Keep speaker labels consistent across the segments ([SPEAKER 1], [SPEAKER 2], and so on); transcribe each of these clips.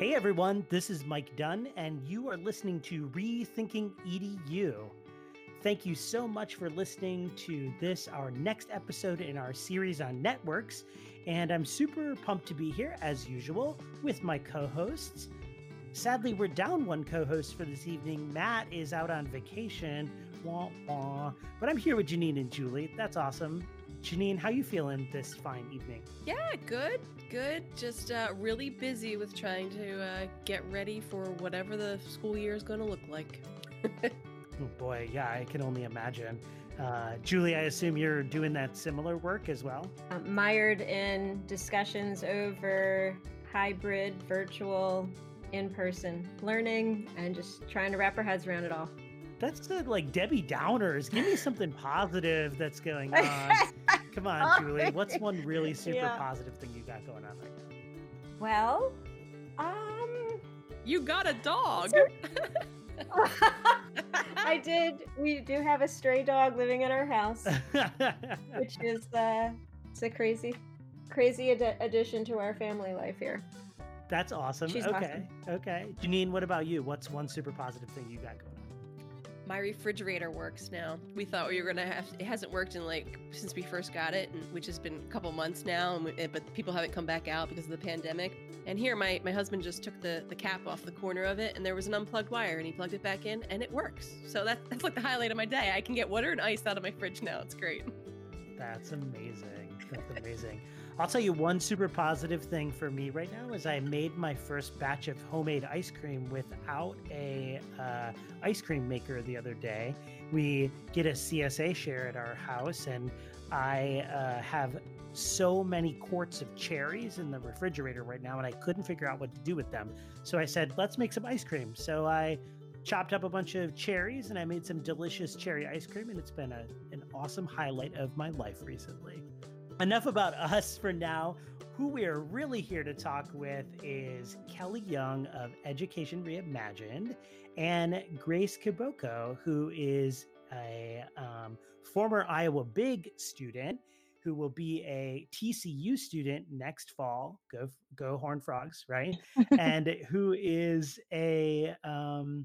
[SPEAKER 1] Hey everyone, this is Mike Dunn, and you are listening to Rethinking EDU. Thank you so much for listening to this, our next episode in our series on networks. And I'm super pumped to be here, as usual, with my co hosts. Sadly, we're down one co host for this evening. Matt is out on vacation. Wah, wah. But I'm here with Janine and Julie. That's awesome. Janine, how you feeling this fine evening?
[SPEAKER 2] Yeah, good, good. Just uh, really busy with trying to uh, get ready for whatever the school year is going to look like.
[SPEAKER 1] oh boy, yeah, I can only imagine. Uh, Julie, I assume you're doing that similar work as well.
[SPEAKER 3] Um, mired in discussions over hybrid, virtual, in-person learning, and just trying to wrap our heads around it all.
[SPEAKER 1] That's the, like Debbie Downers. Give me something positive that's going on. Come on, Julie. What's one really super yeah. positive thing you got going on right now?
[SPEAKER 3] Well, um,
[SPEAKER 2] you got a dog.
[SPEAKER 3] I did. We do have a stray dog living in our house, which is uh, it's a crazy, crazy ad- addition to our family life here.
[SPEAKER 1] That's awesome.
[SPEAKER 3] She's
[SPEAKER 1] okay,
[SPEAKER 3] awesome.
[SPEAKER 1] okay. Janine, what about you? What's one super positive thing you got going on?
[SPEAKER 2] My refrigerator works now. We thought we were gonna have it hasn't worked in like since we first got it, which has been a couple months now. We, but people haven't come back out because of the pandemic. And here, my my husband just took the the cap off the corner of it, and there was an unplugged wire, and he plugged it back in, and it works. So that, that's like the highlight of my day. I can get water and ice out of my fridge now. It's great.
[SPEAKER 1] That's amazing. That's amazing. I'll tell you one super positive thing for me right now is I made my first batch of homemade ice cream without a uh, ice cream maker the other day. We get a CSA share at our house, and I uh, have so many quarts of cherries in the refrigerator right now, and I couldn't figure out what to do with them. So I said, let's make some ice cream. So I chopped up a bunch of cherries and I made some delicious cherry ice cream, and it's been a, an awesome highlight of my life recently enough about us for now. Who we are really here to talk with is Kelly Young of Education Reimagined and Grace Kiboko, who is a um, former Iowa Big student who will be a TCU student next fall. Go, go Horn Frogs, right? and who is a um,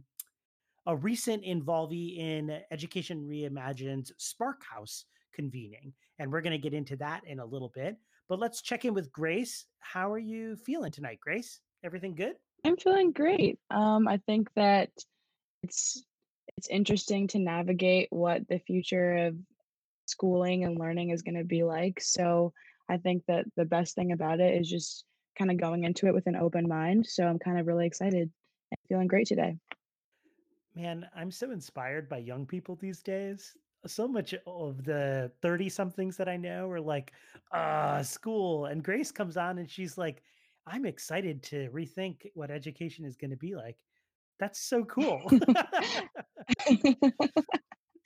[SPEAKER 1] a recent involvee in Education Reimagined's Spark House convening. And we're going to get into that in a little bit. But let's check in with Grace. How are you feeling tonight, Grace? Everything good?
[SPEAKER 4] I'm feeling great. Um, I think that it's it's interesting to navigate what the future of schooling and learning is going to be like. So I think that the best thing about it is just kind of going into it with an open mind. So I'm kind of really excited and feeling great today.
[SPEAKER 1] Man, I'm so inspired by young people these days so much of the 30 somethings that I know are like, uh, school. And Grace comes on and she's like, I'm excited to rethink what education is going to be like. That's so cool.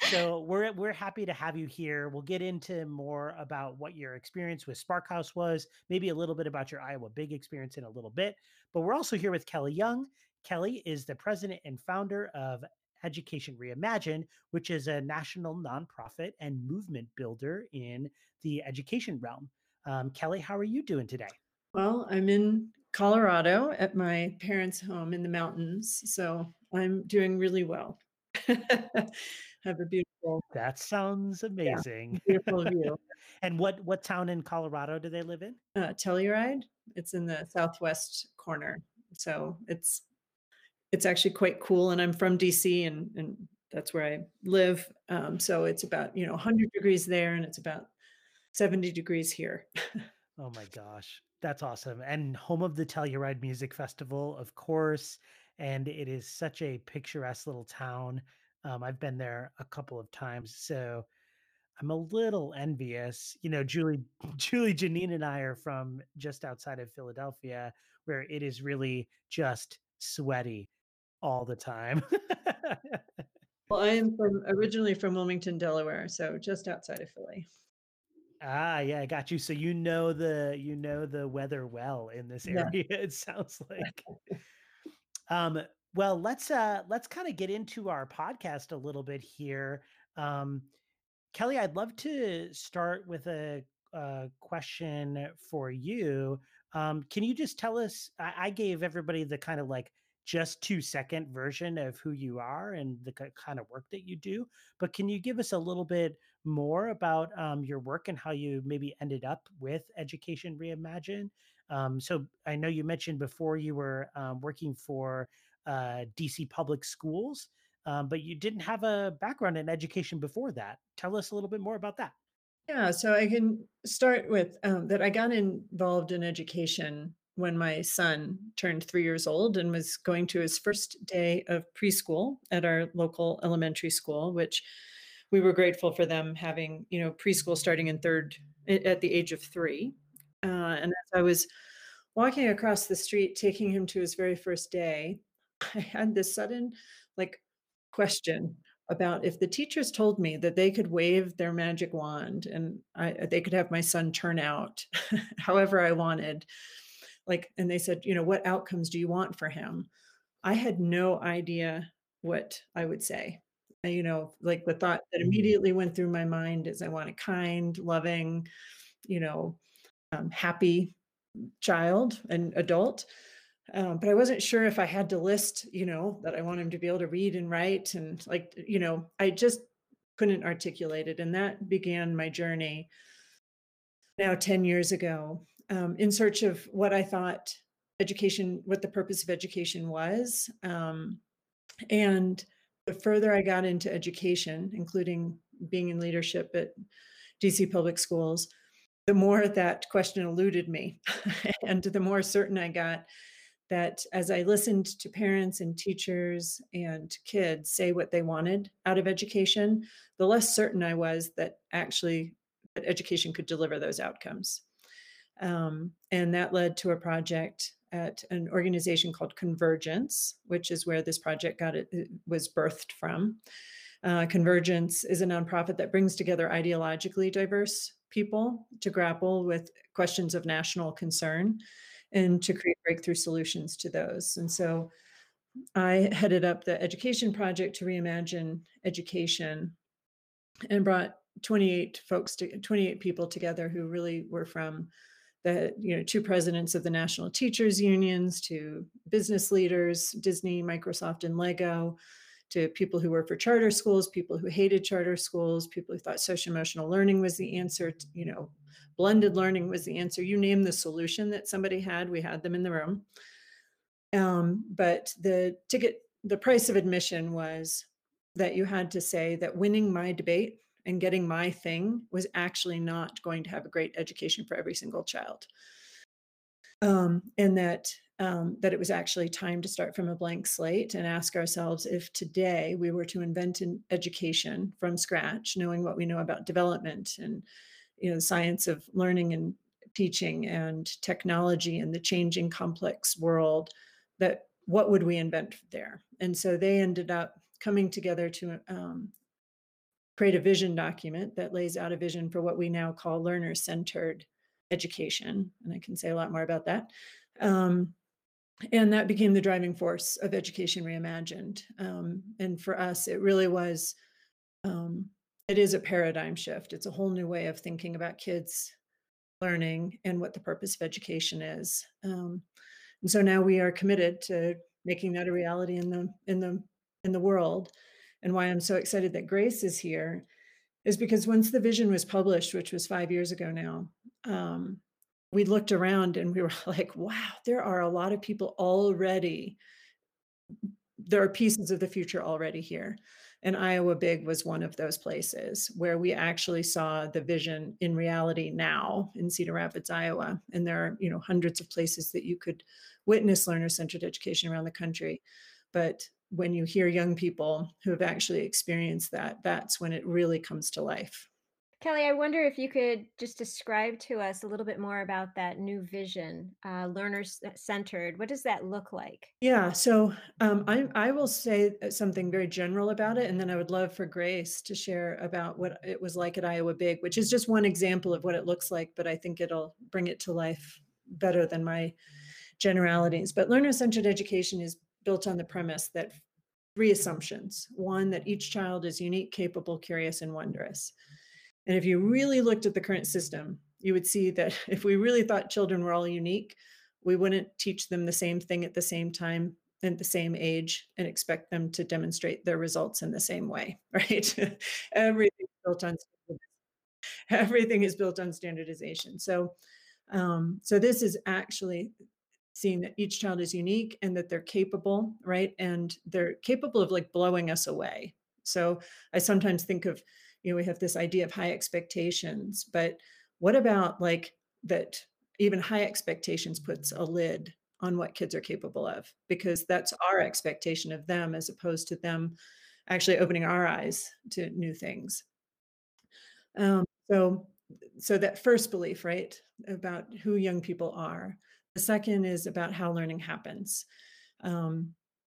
[SPEAKER 1] so we're we're happy to have you here. We'll get into more about what your experience with Sparkhouse was, maybe a little bit about your Iowa Big experience in a little bit. But we're also here with Kelly Young. Kelly is the president and founder of Education Reimagined, which is a national nonprofit and movement builder in the education realm. Um, Kelly, how are you doing today?
[SPEAKER 5] Well, I'm in Colorado at my parents' home in the mountains, so I'm doing really well. Have a beautiful.
[SPEAKER 1] That sounds amazing.
[SPEAKER 5] Yeah, beautiful view.
[SPEAKER 1] and what what town in Colorado do they live in?
[SPEAKER 5] Uh, Telluride. It's in the southwest corner, so it's it's actually quite cool. And I'm from DC and, and that's where I live. Um, so it's about, you know, 100 degrees there and it's about 70 degrees here.
[SPEAKER 1] oh my gosh. That's awesome. And home of the Telluride Music Festival, of course. And it is such a picturesque little town. Um, I've been there a couple of times. So I'm a little envious. You know, Julie, Julie, Janine, and I are from just outside of Philadelphia, where it is really just sweaty all the time.
[SPEAKER 5] well, I am from originally from Wilmington, Delaware, so just outside of Philly.
[SPEAKER 1] Ah, yeah, I got you. So you know the you know the weather well in this area. Yeah. It sounds like. um, well, let's uh let's kind of get into our podcast a little bit here. Um, Kelly, I'd love to start with a uh, question for you. Um, can you just tell us? I, I gave everybody the kind of like just two second version of who you are and the kind of work that you do. But can you give us a little bit more about um, your work and how you maybe ended up with Education Reimagine? Um, so I know you mentioned before you were um, working for uh, DC Public Schools, um, but you didn't have a background in education before that. Tell us a little bit more about that.
[SPEAKER 5] Yeah, so I can start with um, that I got involved in education when my son turned three years old and was going to his first day of preschool at our local elementary school, which we were grateful for them having, you know, preschool starting in third at the age of three. Uh, and as I was walking across the street, taking him to his very first day, I had this sudden, like, question about if the teachers told me that they could wave their magic wand and I, they could have my son turn out however I wanted like and they said you know what outcomes do you want for him? I had no idea what i would say. You know like the thought that mm-hmm. immediately went through my mind is i want a kind loving you know um, happy child and adult. Um, but i wasn't sure if i had to list you know that i want him to be able to read and write and like you know i just couldn't articulate it and that began my journey. Now 10 years ago um, in search of what I thought education, what the purpose of education was. Um, and the further I got into education, including being in leadership at DC Public Schools, the more that question eluded me. and the more certain I got that as I listened to parents and teachers and kids say what they wanted out of education, the less certain I was that actually that education could deliver those outcomes. Um, and that led to a project at an organization called Convergence, which is where this project got it, it was birthed from. Uh, Convergence is a nonprofit that brings together ideologically diverse people to grapple with questions of national concern and to create breakthrough solutions to those. And so I headed up the education project to reimagine education and brought 28 folks to 28 people together who really were from you know two presidents of the national teachers unions to business leaders disney microsoft and lego to people who work for charter schools people who hated charter schools people who thought social emotional learning was the answer to, you know blended learning was the answer you name the solution that somebody had we had them in the room. Um, but the ticket the price of admission was that you had to say that winning my debate and getting my thing was actually not going to have a great education for every single child. Um, and that um, that it was actually time to start from a blank slate and ask ourselves if today we were to invent an education from scratch, knowing what we know about development and you know the science of learning and teaching and technology and the changing complex world, that what would we invent there? And so they ended up coming together to um, create a vision document that lays out a vision for what we now call learner centered education. And I can say a lot more about that. Um, and that became the driving force of Education Reimagined. Um, and for us, it really was, um, it is a paradigm shift. It's a whole new way of thinking about kids learning and what the purpose of education is. Um, and so now we are committed to making that a reality in the in the in the world and why I'm so excited that Grace is here is because once the vision was published, which was five years ago now, um, we looked around and we were like, wow, there are a lot of people already. There are pieces of the future already here. And Iowa Big was one of those places where we actually saw the vision in reality now in Cedar Rapids, Iowa. And there are, you know, hundreds of places that you could witness learner-centered education around the country. But when you hear young people who have actually experienced that, that's when it really comes to life.
[SPEAKER 3] Kelly, I wonder if you could just describe to us a little bit more about that new vision, uh, learners centered. What does that look like?
[SPEAKER 5] Yeah, so um, I, I will say uh, something very general about it, and then I would love for Grace to share about what it was like at Iowa Big, which is just one example of what it looks like, but I think it'll bring it to life better than my generalities. But learner centered education is built on the premise that three assumptions. One, that each child is unique, capable, curious, and wondrous. And if you really looked at the current system, you would see that if we really thought children were all unique, we wouldn't teach them the same thing at the same time and the same age and expect them to demonstrate their results in the same way, right? Everything built on everything is built on standardization. So, um, so this is actually seeing that each child is unique and that they're capable, right? And they're capable of like blowing us away. So I sometimes think of, you know, we have this idea of high expectations, but what about like that even high expectations puts a lid on what kids are capable of because that's our expectation of them as opposed to them actually opening our eyes to new things um, so so that first belief right about who young people are the second is about how learning happens um,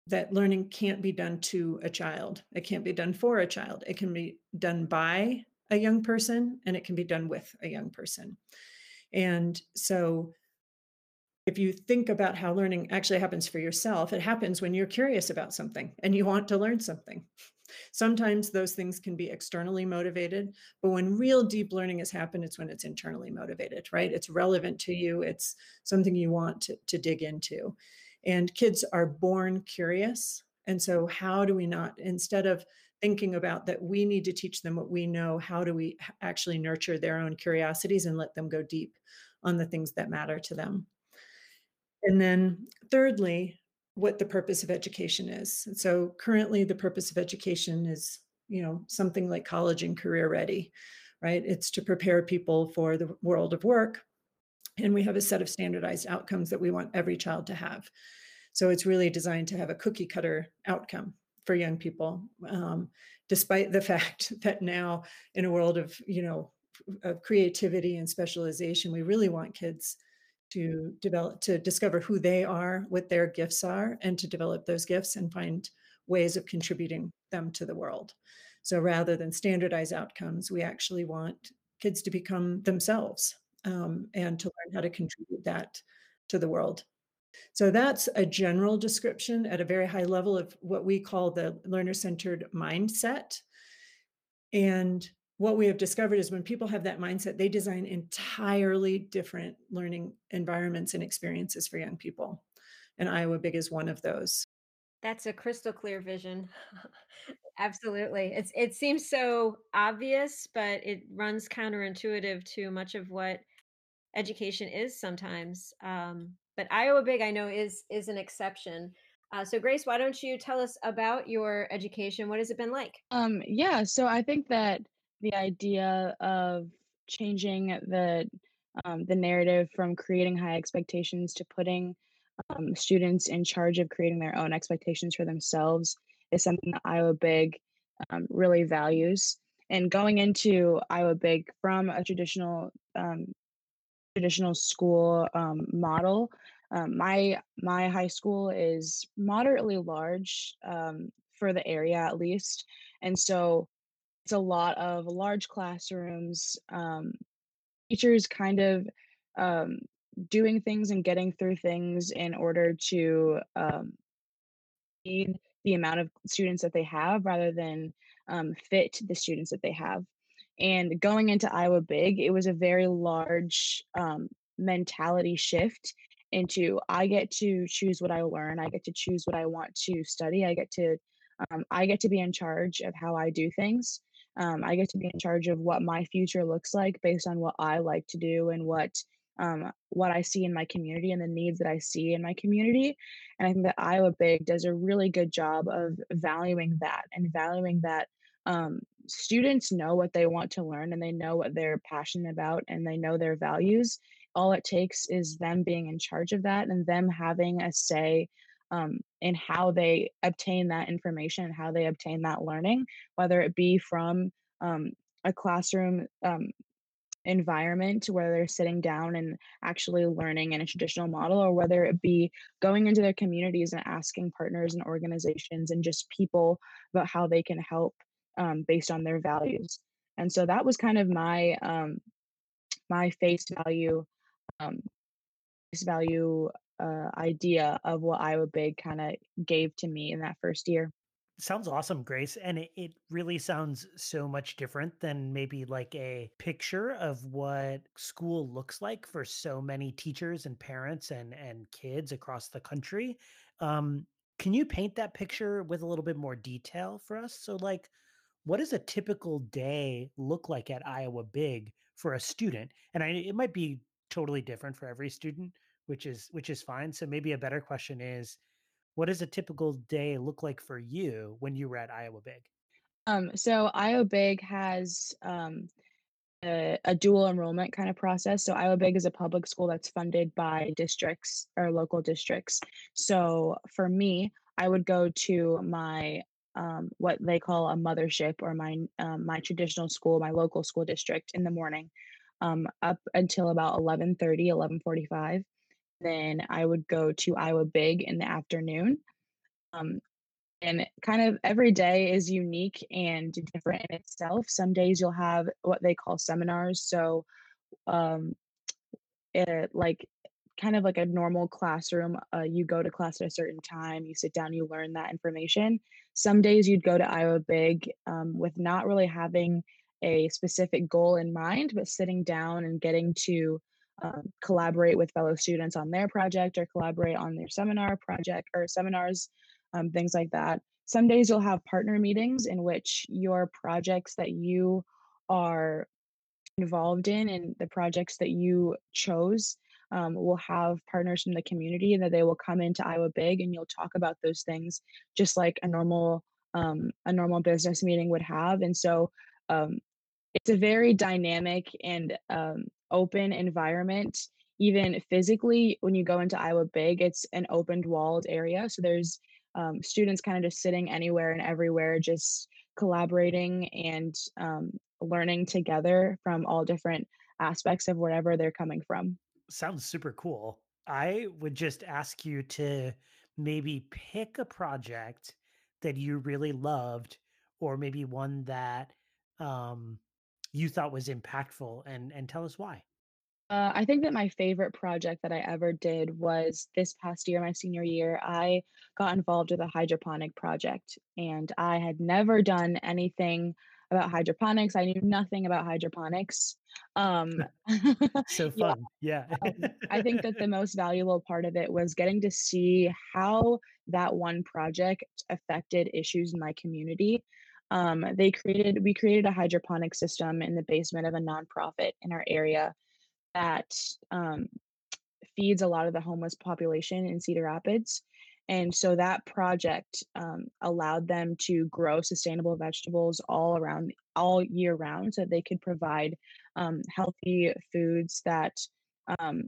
[SPEAKER 5] that learning can't be done to a child. It can't be done for a child. It can be done by a young person and it can be done with a young person. And so if you think about how learning actually happens for yourself, it happens when you're curious about something and you want to learn something. Sometimes those things can be externally motivated, but when real deep learning has happened, it's when it's internally motivated, right? It's relevant to you, it's something you want to, to dig into. And kids are born curious. And so, how do we not, instead of thinking about that we need to teach them what we know, how do we actually nurture their own curiosities and let them go deep on the things that matter to them? And then, thirdly, what the purpose of education is. So, currently, the purpose of education is, you know, something like college and career ready, right? It's to prepare people for the world of work. And we have a set of standardized outcomes that we want every child to have. So, it's really designed to have a cookie cutter outcome for young people, um, despite the fact that now, in a world of, you know, of creativity and specialization, we really want kids to develop to discover who they are what their gifts are and to develop those gifts and find ways of contributing them to the world. So rather than standardize outcomes we actually want kids to become themselves um, and to learn how to contribute that to the world. So that's a general description at a very high level of what we call the learner centered mindset. And what we have discovered is when people have that mindset, they design entirely different learning environments and experiences for young people. And Iowa Big is one of those.
[SPEAKER 3] That's a crystal clear vision. Absolutely. It's it seems so obvious, but it runs counterintuitive to much of what education is sometimes. Um, but Iowa Big, I know, is is an exception. Uh, so, Grace, why don't you tell us about your education? What has it been like?
[SPEAKER 4] Um, yeah, so I think that the idea of changing the um, the narrative from creating high expectations to putting um, students in charge of creating their own expectations for themselves is something that Iowa Big um, really values. And going into Iowa Big from a traditional um, traditional school um, model, um, my my high school is moderately large for the area at least, and so it's a lot of large classrooms, um, teachers kind of um, doing things and getting through things in order to um, feed the amount of students that they have rather than um, fit the students that they have. And going into Iowa Big, it was a very large um, mentality shift into I get to choose what I learn, I get to choose what I want to study, I get to um, I get to be in charge of how I do things. Um, I get to be in charge of what my future looks like based on what I like to do and what um, what I see in my community and the needs that I see in my community. And I think that Iowa Big does a really good job of valuing that and valuing that um, students know what they want to learn and they know what they're passionate about and they know their values. All it takes is them being in charge of that and them having a say um, in how they obtain that information how they obtain that learning, whether it be from um, a classroom um, environment where they're sitting down and actually learning in a traditional model, or whether it be going into their communities and asking partners and organizations and just people about how they can help um, based on their values. And so that was kind of my um, my face value um, face value uh, idea of what Iowa Big kind of gave to me in that first year.
[SPEAKER 1] Sounds awesome, Grace. And it, it really sounds so much different than maybe like a picture of what school looks like for so many teachers and parents and, and kids across the country. Um, can you paint that picture with a little bit more detail for us? So, like, what does a typical day look like at Iowa Big for a student? And I, it might be totally different for every student, which is which is fine. So maybe a better question is what does a typical day look like for you when you were at Iowa Big?
[SPEAKER 4] Um, so Iowa Big has um, a, a dual enrollment kind of process. So Iowa Big is a public school that's funded by districts or local districts. So for me, I would go to my um, what they call a mothership or my um, my traditional school, my local school district in the morning, um, up until about 11:30, 11:45. Then I would go to Iowa Big in the afternoon. Um, and kind of every day is unique and different in itself. Some days you'll have what they call seminars. So, um, it, like kind of like a normal classroom. Uh, you go to class at a certain time, you sit down, you learn that information. Some days you'd go to Iowa Big um, with not really having a specific goal in mind, but sitting down and getting to um, collaborate with fellow students on their project or collaborate on their seminar project or seminars, um, things like that. Some days you'll have partner meetings in which your projects that you are involved in and the projects that you chose um, will have partners from the community that they will come into Iowa Big and you'll talk about those things just like a normal um, a normal business meeting would have. And so um, it's a very dynamic and um, open environment. Even physically, when you go into Iowa Big, it's an opened walled area. So there's um, students kind of just sitting anywhere and everywhere, just collaborating and um, learning together from all different aspects of wherever they're coming from
[SPEAKER 1] sounds super cool. I would just ask you to maybe pick a project that you really loved or maybe one that um, you thought was impactful and and tell us why.
[SPEAKER 4] Uh, I think that my favorite project that I ever did was this past year, my senior year. I got involved with a hydroponic project, and I had never done anything about hydroponics. I knew nothing about hydroponics. Um,
[SPEAKER 1] so fun. Yeah. yeah.
[SPEAKER 4] um, I think that the most valuable part of it was getting to see how that one project affected issues in my community. Um, they created, we created a hydroponic system in the basement of a nonprofit in our area that um, feeds a lot of the homeless population in Cedar Rapids. And so that project um, allowed them to grow sustainable vegetables all around, all year round, so they could provide um, healthy foods that um,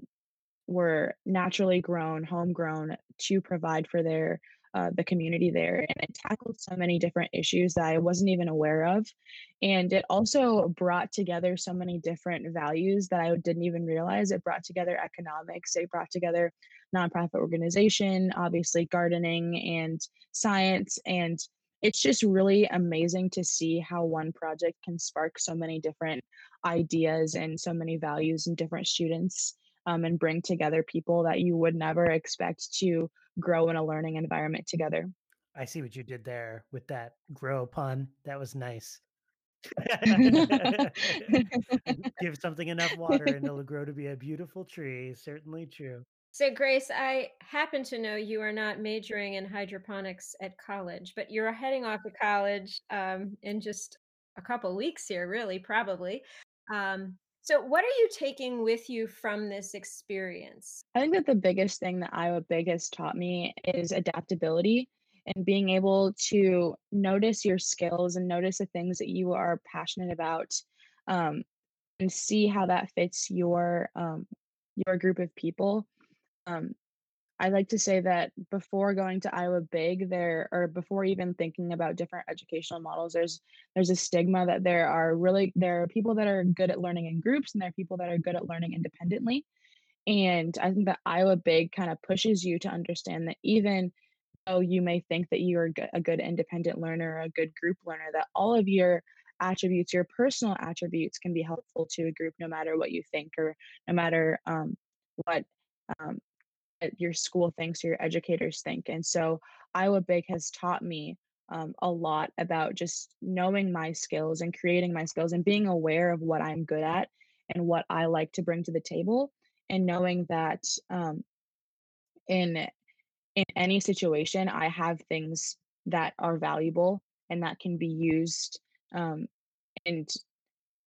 [SPEAKER 4] were naturally grown, homegrown to provide for their uh, the community there and it tackled so many different issues that i wasn't even aware of and it also brought together so many different values that i didn't even realize. It brought together economics it brought together nonprofit organization obviously gardening and science and it's just really amazing to see how one project can spark so many different ideas and so many values in different students um, and bring together people that you would never expect to grow in a learning environment together.
[SPEAKER 1] I see what you did there with that grow pun. That was nice. Give something enough water and it'll grow to be a beautiful tree. Certainly true.
[SPEAKER 3] So, Grace, I happen to know you are not majoring in hydroponics at college, but you're heading off to college um, in just a couple weeks here, really, probably. Um, so, what are you taking with you from this experience?
[SPEAKER 4] I think that the biggest thing that Iowa Big has taught me is adaptability and being able to notice your skills and notice the things that you are passionate about um, and see how that fits your um, your group of people. Um, I like to say that before going to Iowa Big, there or before even thinking about different educational models, there's there's a stigma that there are really there are people that are good at learning in groups and there are people that are good at learning independently. And I think that Iowa Big kind of pushes you to understand that even though you may think that you are a good independent learner, a good group learner, that all of your attributes, your personal attributes, can be helpful to a group, no matter what you think or no matter um, what um, your school thinks or your educators think. And so Iowa Big has taught me um, a lot about just knowing my skills and creating my skills and being aware of what I'm good at and what I like to bring to the table, and knowing that um, in in any situation I have things that are valuable and that can be used um, and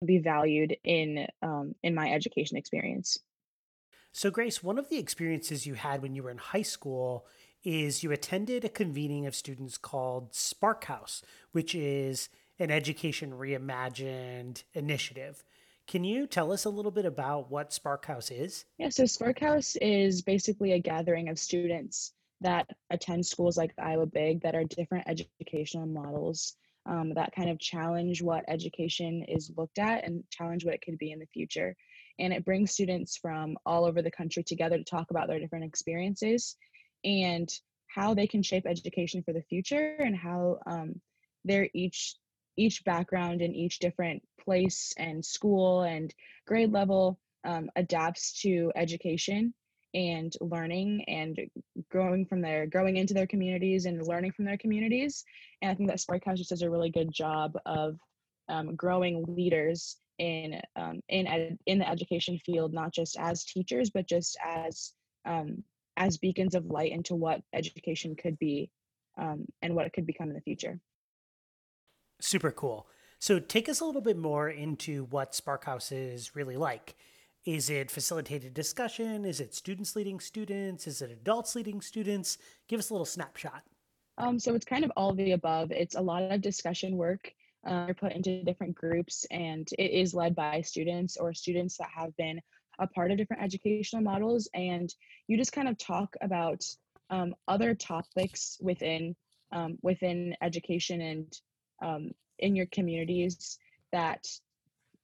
[SPEAKER 4] be valued in um, in my education experience.
[SPEAKER 1] So, Grace, one of the experiences you had when you were in high school is you attended a convening of students called Spark House, which is an education reimagined initiative. Can you tell us a little bit about what Spark House is?
[SPEAKER 4] Yeah, so Spark House is basically a gathering of students that attend schools like Iowa Big that are different educational models um, that kind of challenge what education is looked at and challenge what it could be in the future. And it brings students from all over the country together to talk about their different experiences and how they can shape education for the future and how um, they're each each background in each different place and school and grade level um, adapts to education and learning and growing from their growing into their communities and learning from their communities. And I think that Spark House just does a really good job of um, growing leaders in um, in ed- in the education field, not just as teachers, but just as um, as beacons of light into what education could be um, and what it could become in the future.
[SPEAKER 1] Super cool. So take us a little bit more into what Spark House is really like. Is it facilitated discussion? Is it students leading students? Is it adults leading students? Give us a little snapshot.
[SPEAKER 4] Um, so it's kind of all of the above. It's a lot of discussion work. Uh, put into different groups, and it is led by students or students that have been a part of different educational models. And you just kind of talk about um, other topics within um, within education and um, in your communities that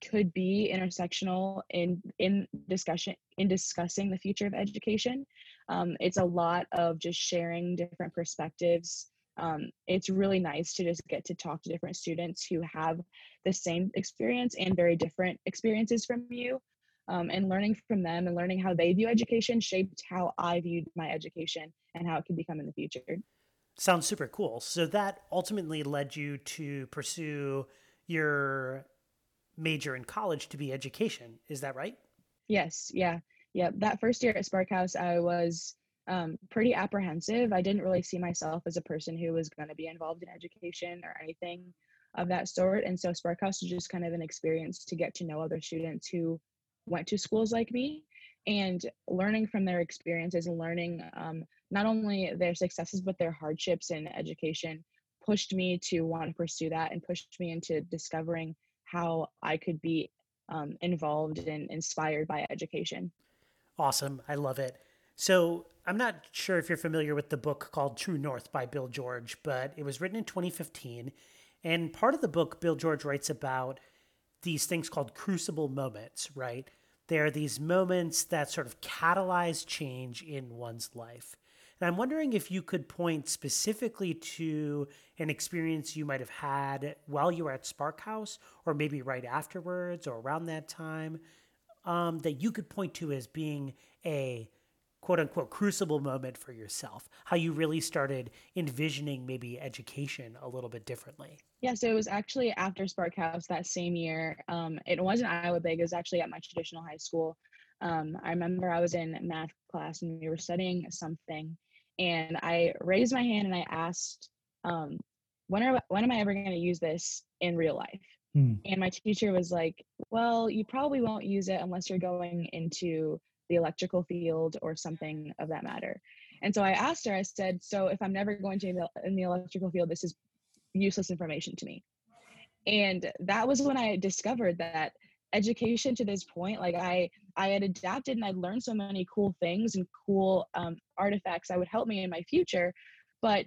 [SPEAKER 4] could be intersectional in in discussion in discussing the future of education um, it's a lot of just sharing different perspectives um, it's really nice to just get to talk to different students who have the same experience and very different experiences from you um, and learning from them and learning how they view education shaped how i viewed my education and how it could become in the future
[SPEAKER 1] sounds super cool so that ultimately led you to pursue your major in college to be education. Is that right?
[SPEAKER 4] Yes. Yeah. Yeah. That first year at Spark House, I was um, pretty apprehensive. I didn't really see myself as a person who was going to be involved in education or anything of that sort. And so Spark House was just kind of an experience to get to know other students who went to schools like me and learning from their experiences and learning um, not only their successes but their hardships in education pushed me to want to pursue that and pushed me into discovering how I could be um, involved and inspired by education.
[SPEAKER 1] Awesome. I love it. So, I'm not sure if you're familiar with the book called True North by Bill George, but it was written in 2015. And part of the book, Bill George writes about these things called crucible moments, right? They are these moments that sort of catalyze change in one's life. And I'm wondering if you could point specifically to an experience you might have had while you were at Spark House, or maybe right afterwards or around that time, um, that you could point to as being a quote unquote crucible moment for yourself, how you really started envisioning maybe education a little bit differently.
[SPEAKER 4] Yeah, so it was actually after Spark House that same year. Um, it wasn't Iowa Big, it was actually at my traditional high school. Um, I remember I was in math class and we were studying something, and I raised my hand and I asked, um, when are when am I ever going to use this in real life? Hmm. And my teacher was like, well, you probably won't use it unless you're going into the electrical field or something of that matter. And so I asked her, I said, so if I'm never going to in the, in the electrical field, this is useless information to me. And that was when I discovered that education to this point like i i had adapted and i'd learned so many cool things and cool um, artifacts that would help me in my future but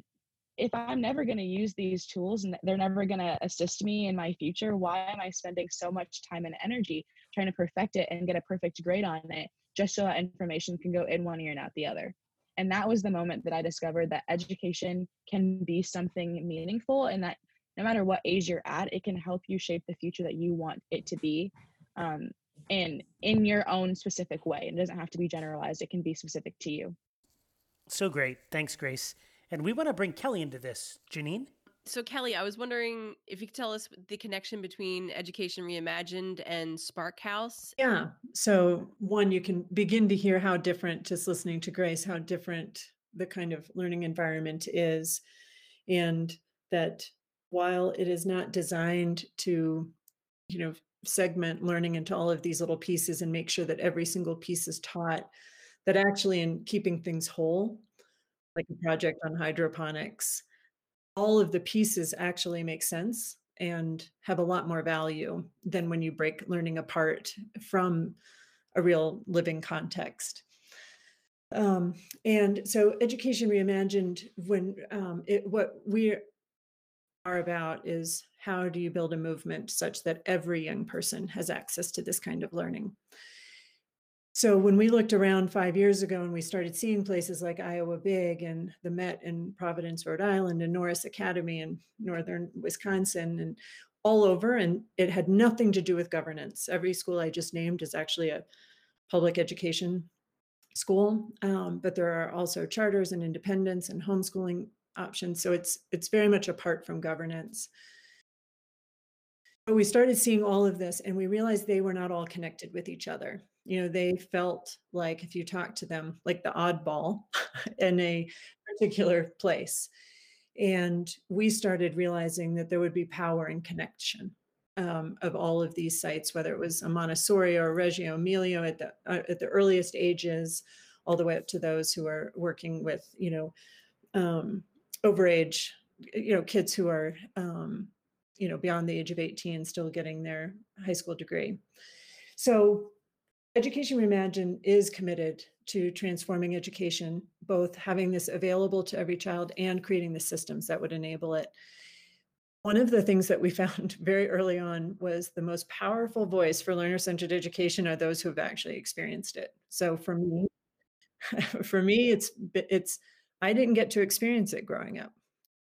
[SPEAKER 4] if i'm never going to use these tools and they're never going to assist me in my future why am i spending so much time and energy trying to perfect it and get a perfect grade on it just so that information can go in one ear and out the other and that was the moment that i discovered that education can be something meaningful and that no matter what age you're at it can help you shape the future that you want it to be um, in your own specific way. It doesn't have to be generalized, it can be specific to you.
[SPEAKER 1] So great. Thanks, Grace. And we want to bring Kelly into this. Janine?
[SPEAKER 2] So, Kelly, I was wondering if you could tell us the connection between Education Reimagined and Spark House.
[SPEAKER 5] Yeah. So, one, you can begin to hear how different, just listening to Grace, how different the kind of learning environment is. And that while it is not designed to, you know, segment learning into all of these little pieces and make sure that every single piece is taught, that actually in keeping things whole, like a project on hydroponics, all of the pieces actually make sense and have a lot more value than when you break learning apart from a real living context. Um, and so, Education Reimagined, when um, it, what we are about is how do you build a movement such that every young person has access to this kind of learning? So when we looked around five years ago and we started seeing places like Iowa Big and the Met in Providence, Rhode Island, and Norris Academy in northern Wisconsin, and all over, and it had nothing to do with governance. Every school I just named is actually a public education school, um, but there are also charters and independents and homeschooling options. So it's it's very much apart from governance. But we started seeing all of this, and we realized they were not all connected with each other you know they felt like if you talk to them like the oddball in a particular place. And we started realizing that there would be power in connection um, of all of these sites whether it was a montessori or a reggio emilia at the uh, at the earliest ages all the way up to those who are working with you know um, overage you know kids who are um, you know beyond the age of 18 still getting their high school degree. So Education Reimagined is committed to transforming education, both having this available to every child and creating the systems that would enable it. One of the things that we found very early on was the most powerful voice for learner centered education are those who have actually experienced it. So for me, for me, it's it's I didn't get to experience it growing up,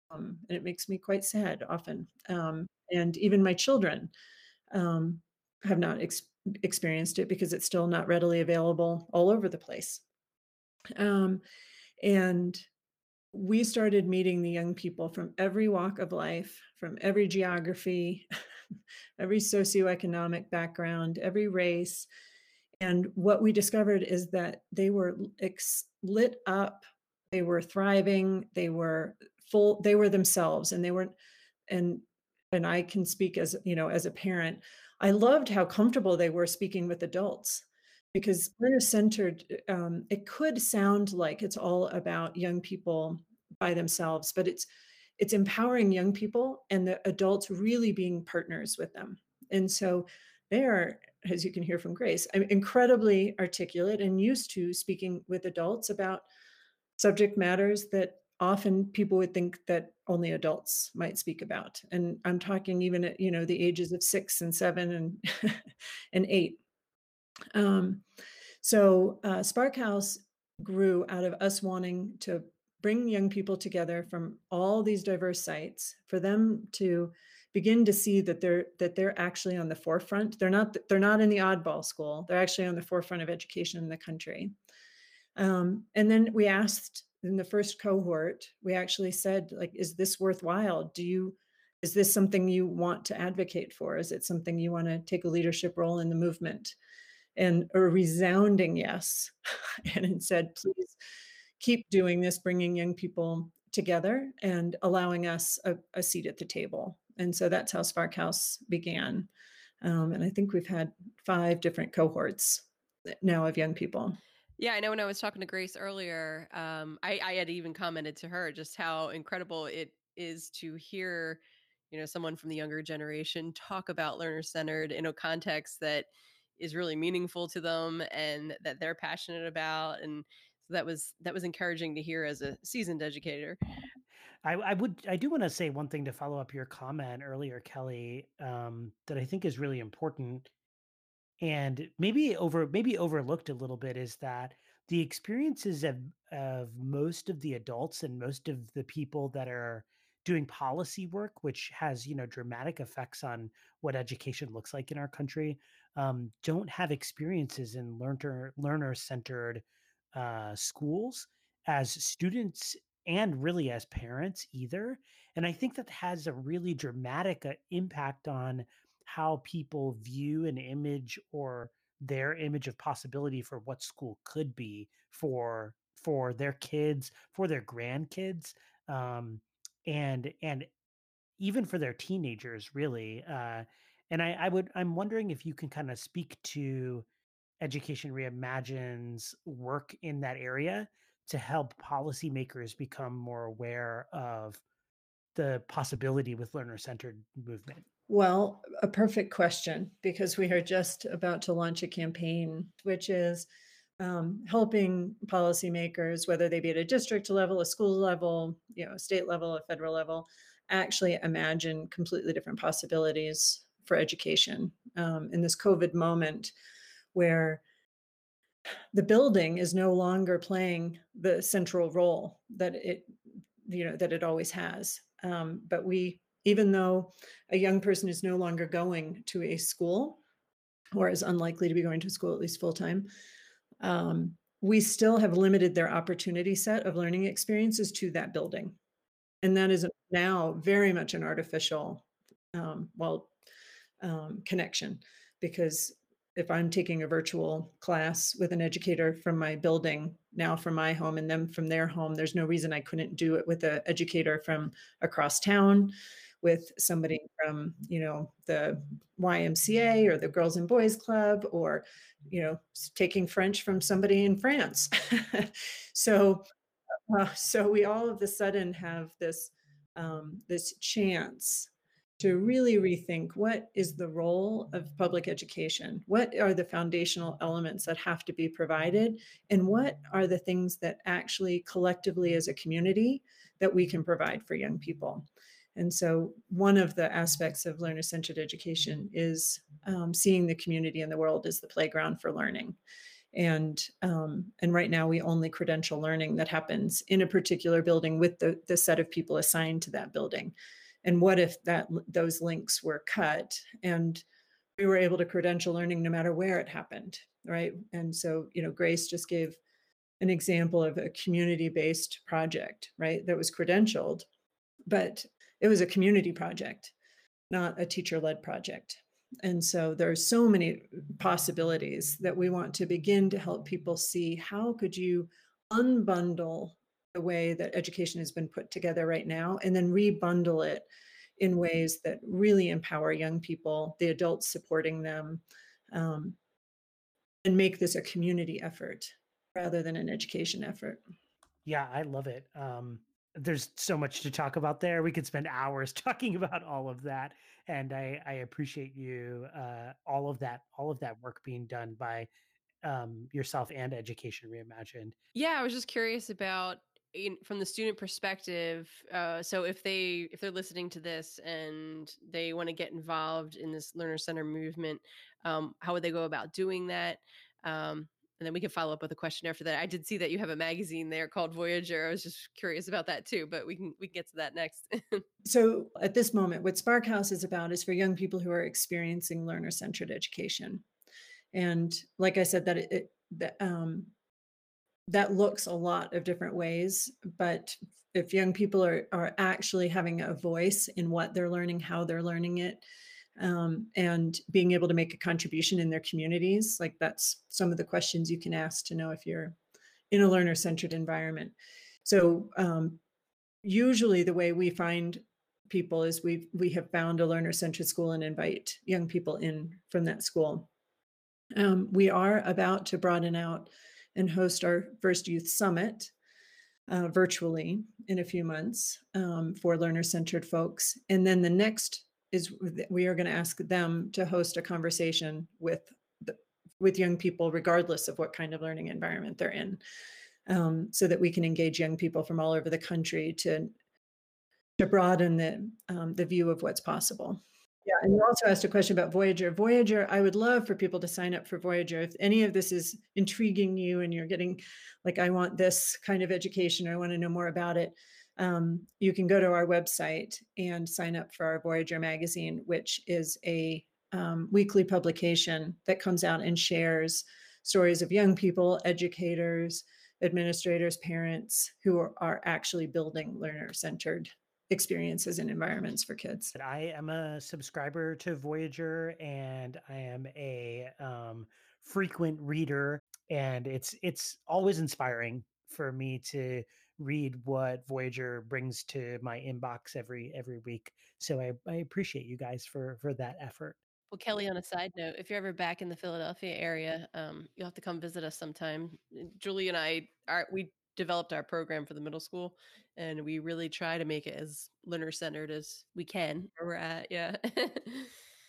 [SPEAKER 5] um, and it makes me quite sad often. Um, and even my children um, have not experienced experienced it because it's still not readily available all over the place. Um, and we started meeting the young people from every walk of life, from every geography, every socioeconomic background, every race. And what we discovered is that they were ex- lit up, they were thriving, they were full, they were themselves, and they weren't. And and I can speak as you know as a parent. I loved how comfortable they were speaking with adults because learner centered, um, it could sound like it's all about young people by themselves, but it's it's empowering young people and the adults really being partners with them. And so they are, as you can hear from Grace, incredibly articulate and used to speaking with adults about subject matters that often people would think that only adults might speak about and i'm talking even at you know the ages of six and seven and and eight. Um, so uh, spark house grew out of us wanting to bring young people together from all these diverse sites for them to begin to see that they're that they're actually on the forefront. They're not they're not in the oddball school. They're actually on the forefront of education in the country. Um, and then we asked in the first cohort, we actually said, like, is this worthwhile? Do you, is this something you want to advocate for? Is it something you want to take a leadership role in the movement? And a resounding yes. and it said, please keep doing this, bringing young people together and allowing us a, a seat at the table. And so that's how Spark House began. Um, and I think we've had five different cohorts now of young people.
[SPEAKER 2] Yeah, I know when I was talking to Grace earlier, um, I, I had even commented to her just how incredible it is to hear, you know, someone from the younger generation talk about learner centered in a context that is really meaningful to them and that they're passionate about. And so that was that was encouraging to hear as a seasoned educator.
[SPEAKER 1] I, I would I do want to say one thing to follow up your comment earlier, Kelly, um, that I think is really important and maybe over maybe overlooked a little bit is that the experiences of of most of the adults and most of the people that are doing policy work which has you know dramatic effects on what education looks like in our country um, don't have experiences in learner learner centered uh, schools as students and really as parents either. And I think that has a really dramatic uh, impact on how people view an image or their image of possibility for what school could be for for their kids, for their grandkids, um, and and even for their teenagers, really. Uh, and I, I would I'm wondering if you can kind of speak to Education Reimagine's work in that area to help policymakers become more aware of the possibility with learner centered movement.
[SPEAKER 5] Well, a perfect question because we are just about to launch a campaign, which is um, helping policymakers, whether they be at a district level, a school level, you know, a state level, a federal level, actually imagine completely different possibilities for education um, in this COVID moment where the building is no longer playing the central role that it you know that it always has. Um, but we even though a young person is no longer going to a school or is unlikely to be going to school at least full time um, we still have limited their opportunity set of learning experiences to that building. And that is now very much an artificial um, well um, connection because if I'm taking a virtual class with an educator from my building now from my home and them from their home, there's no reason I couldn't do it with an educator from across town, with somebody from, you know, the YMCA or the Girls and Boys Club, or, you know, taking French from somebody in France. so, uh, so we all of a sudden have this um, this chance to really rethink what is the role of public education? What are the foundational elements that have to be provided? And what are the things that actually collectively as a community that we can provide for young people? And so, one of the aspects of learner centered education is um, seeing the community and the world as the playground for learning. And um, and right now, we only credential learning that happens in a particular building with the, the set of people assigned to that building and what if that those links were cut and we were able to credential learning no matter where it happened right and so you know grace just gave an example of a community based project right that was credentialed but it was a community project not a teacher led project and so there are so many possibilities that we want to begin to help people see how could you unbundle the way that education has been put together right now and then rebundle it in ways that really empower young people, the adults supporting them, um, and make this a community effort rather than an education effort.
[SPEAKER 1] Yeah, I love it. Um, there's so much to talk about there. We could spend hours talking about all of that, and I, I appreciate you uh, all of that all of that work being done by um, yourself and Education Reimagined.
[SPEAKER 2] Yeah, I was just curious about in, from the student perspective uh, so if they if they're listening to this and they want to get involved in this learner center movement um, how would they go about doing that um, and then we can follow up with a question after that. I did see that you have a magazine there called voyager. I was just curious about that too but we can we can get to that next.
[SPEAKER 5] So at this moment what spark house is about is for young people who are experiencing learner centered education. And like i said that it, it that, um, that looks a lot of different ways but if young people are are actually having a voice in what they're learning how they're learning it um, and being able to make a contribution in their communities like that's some of the questions you can ask to know if you're in a learner centered environment so um, usually the way we find people is we we have found a learner centered school and invite young people in from that school um, we are about to broaden out and host our first youth summit uh, virtually in a few months um, for learner centered folks. And then the next is we are going to ask them to host a conversation with the, with young people, regardless of what kind of learning environment they're in, um, so that we can engage young people from all over the country to to broaden the um, the view of what's possible. Yeah, and you also asked a question about Voyager. Voyager, I would love for people to sign up for Voyager. If any of this is intriguing you and you're getting like, I want this kind of education or I want to know more about it, um, you can go to our website and sign up for our Voyager magazine, which is a um, weekly publication that comes out and shares stories of young people, educators, administrators, parents who are, are actually building learner centered experiences and environments for kids.
[SPEAKER 1] I am a subscriber to Voyager and I am a um, frequent reader and it's it's always inspiring for me to read what Voyager brings to my inbox every every week. So I, I appreciate you guys for for that effort.
[SPEAKER 2] Well, Kelly, on a side note, if you're ever back in the Philadelphia area, um, you'll have to come visit us sometime. Julie and I are we developed our program for the middle school and we really try to make it as learner centered as we can where we're at. Yeah.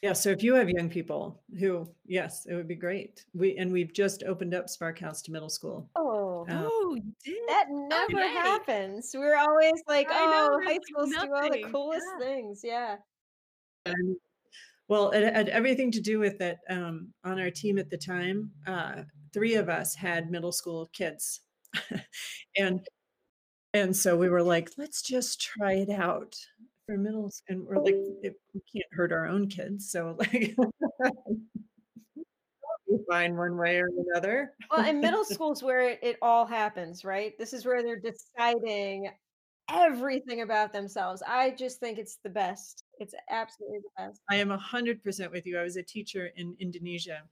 [SPEAKER 5] Yeah, so if you have young people who, yes, it would be great. We and we've just opened up Spark House to middle school.
[SPEAKER 3] Oh,
[SPEAKER 2] Oh, did.
[SPEAKER 3] that never
[SPEAKER 2] Okay.
[SPEAKER 3] happens. We're always like,
[SPEAKER 2] I
[SPEAKER 3] oh,
[SPEAKER 2] there's,
[SPEAKER 3] high schools do all the coolest
[SPEAKER 2] Yeah.
[SPEAKER 3] things. Yeah.
[SPEAKER 5] and well, it had everything to do with that. Um, on our team at the time, uh, three of us had middle school kids, and and so we were like, let's just try it out for middle. s- And we're like, it, we can't hurt our own kids, so like, we find one way or another.
[SPEAKER 3] Well, in middle school's where it, it all happens, right? This is where they're deciding everything about themselves. I just think it's the best. It's absolutely the best.
[SPEAKER 5] I am a hundred percent with you. I was a teacher in Indonesia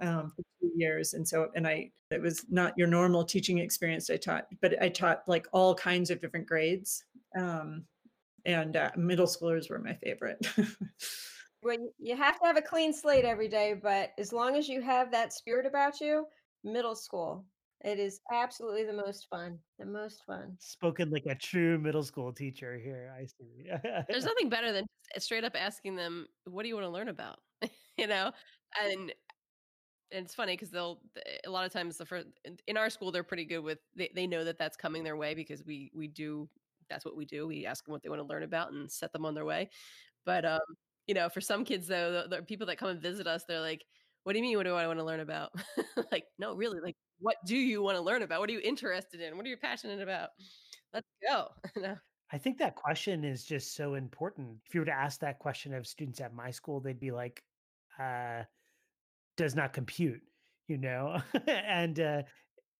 [SPEAKER 5] um, for two years, and so and I it was not your normal teaching experience. I taught, but I taught like all kinds of different grades, um, and uh, middle schoolers were my favorite.
[SPEAKER 3] Well, you- have to have a clean slate every day, but as long as you have that spirit about you, middle school, it is absolutely the most fun. The most fun.
[SPEAKER 1] Spoken like a true middle school teacher here. I see.
[SPEAKER 2] There's nothing better than straight up asking them, "What do you want to learn about?" you know, and and it's funny because they'll a lot of times the first in our school they're pretty good with they, they know that that's coming their way because we we do that's what we do we ask them what they want to learn about and set them on their way but um you know for some kids though the, the people that come and visit us they're like what do you mean what do i want to learn about like no really like what do you want to learn about what are you interested in what are you passionate about let's go.
[SPEAKER 1] I think that question is just so important. If you were to ask that question of students at my school, they'd be like, uh, does not compute, you know? and uh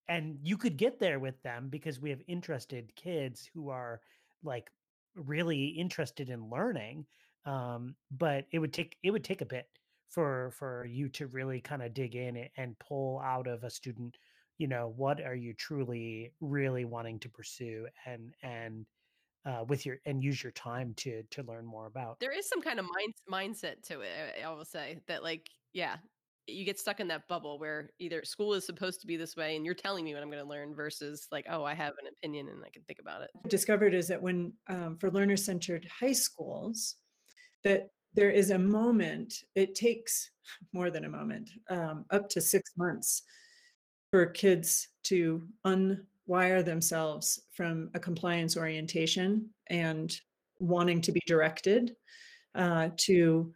[SPEAKER 1] and you could get there with them because we have interested kids who are like really interested in learning. Um, but it would take it would take a bit for for you to really kind of dig in and pull out of a student, you know, what are you truly really wanting to pursue and and uh, with your and use your time to to learn more about.
[SPEAKER 2] there is some kind of mind, mindset to it I, I will say that like yeah you get stuck in that bubble where either school is supposed to be this way and you're telling me what i'm going to learn versus like oh i have an opinion and i can think about it
[SPEAKER 5] discovered is that when um, for learner centered high schools that there is a moment it takes more than a moment um, up to six months for kids to unwire themselves from a compliance orientation and wanting to be directed uh, to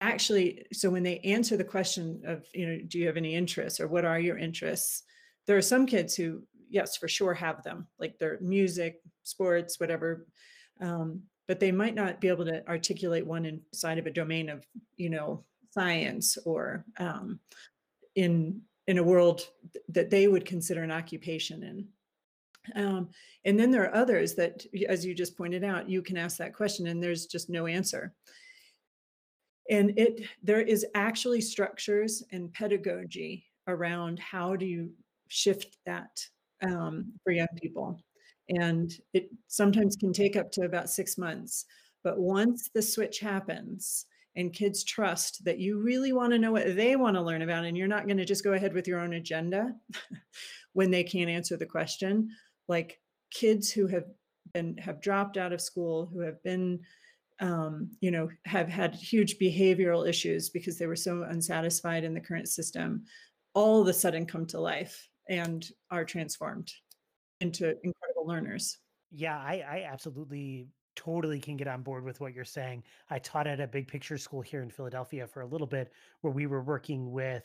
[SPEAKER 5] actually so when they answer the question of you know do you have any interests or what are your interests? There are some kids who yes for sure have them like their music sports whatever um, but they might not be able to articulate one inside of a domain of you know science or um, in in a world th- that they would consider an occupation in. Um, and then there are others that as you just pointed out you can ask that question and there's just no answer. And it there is actually structures and pedagogy around how do you shift that um, for young people and it sometimes can take up to about six months. But once the switch happens and kids trust that you really want to know what they want to learn about and you're not going to just go ahead with your own agenda when they can't answer the question like kids who have been have dropped out of school who have been um, you know, have had huge behavioral issues because they were so unsatisfied in the current system, all of a sudden come to life and are transformed into incredible learners.
[SPEAKER 1] Yeah, I, I absolutely totally can get on board with what you're saying. I taught at a big picture school here in Philadelphia for a little bit where we were working with,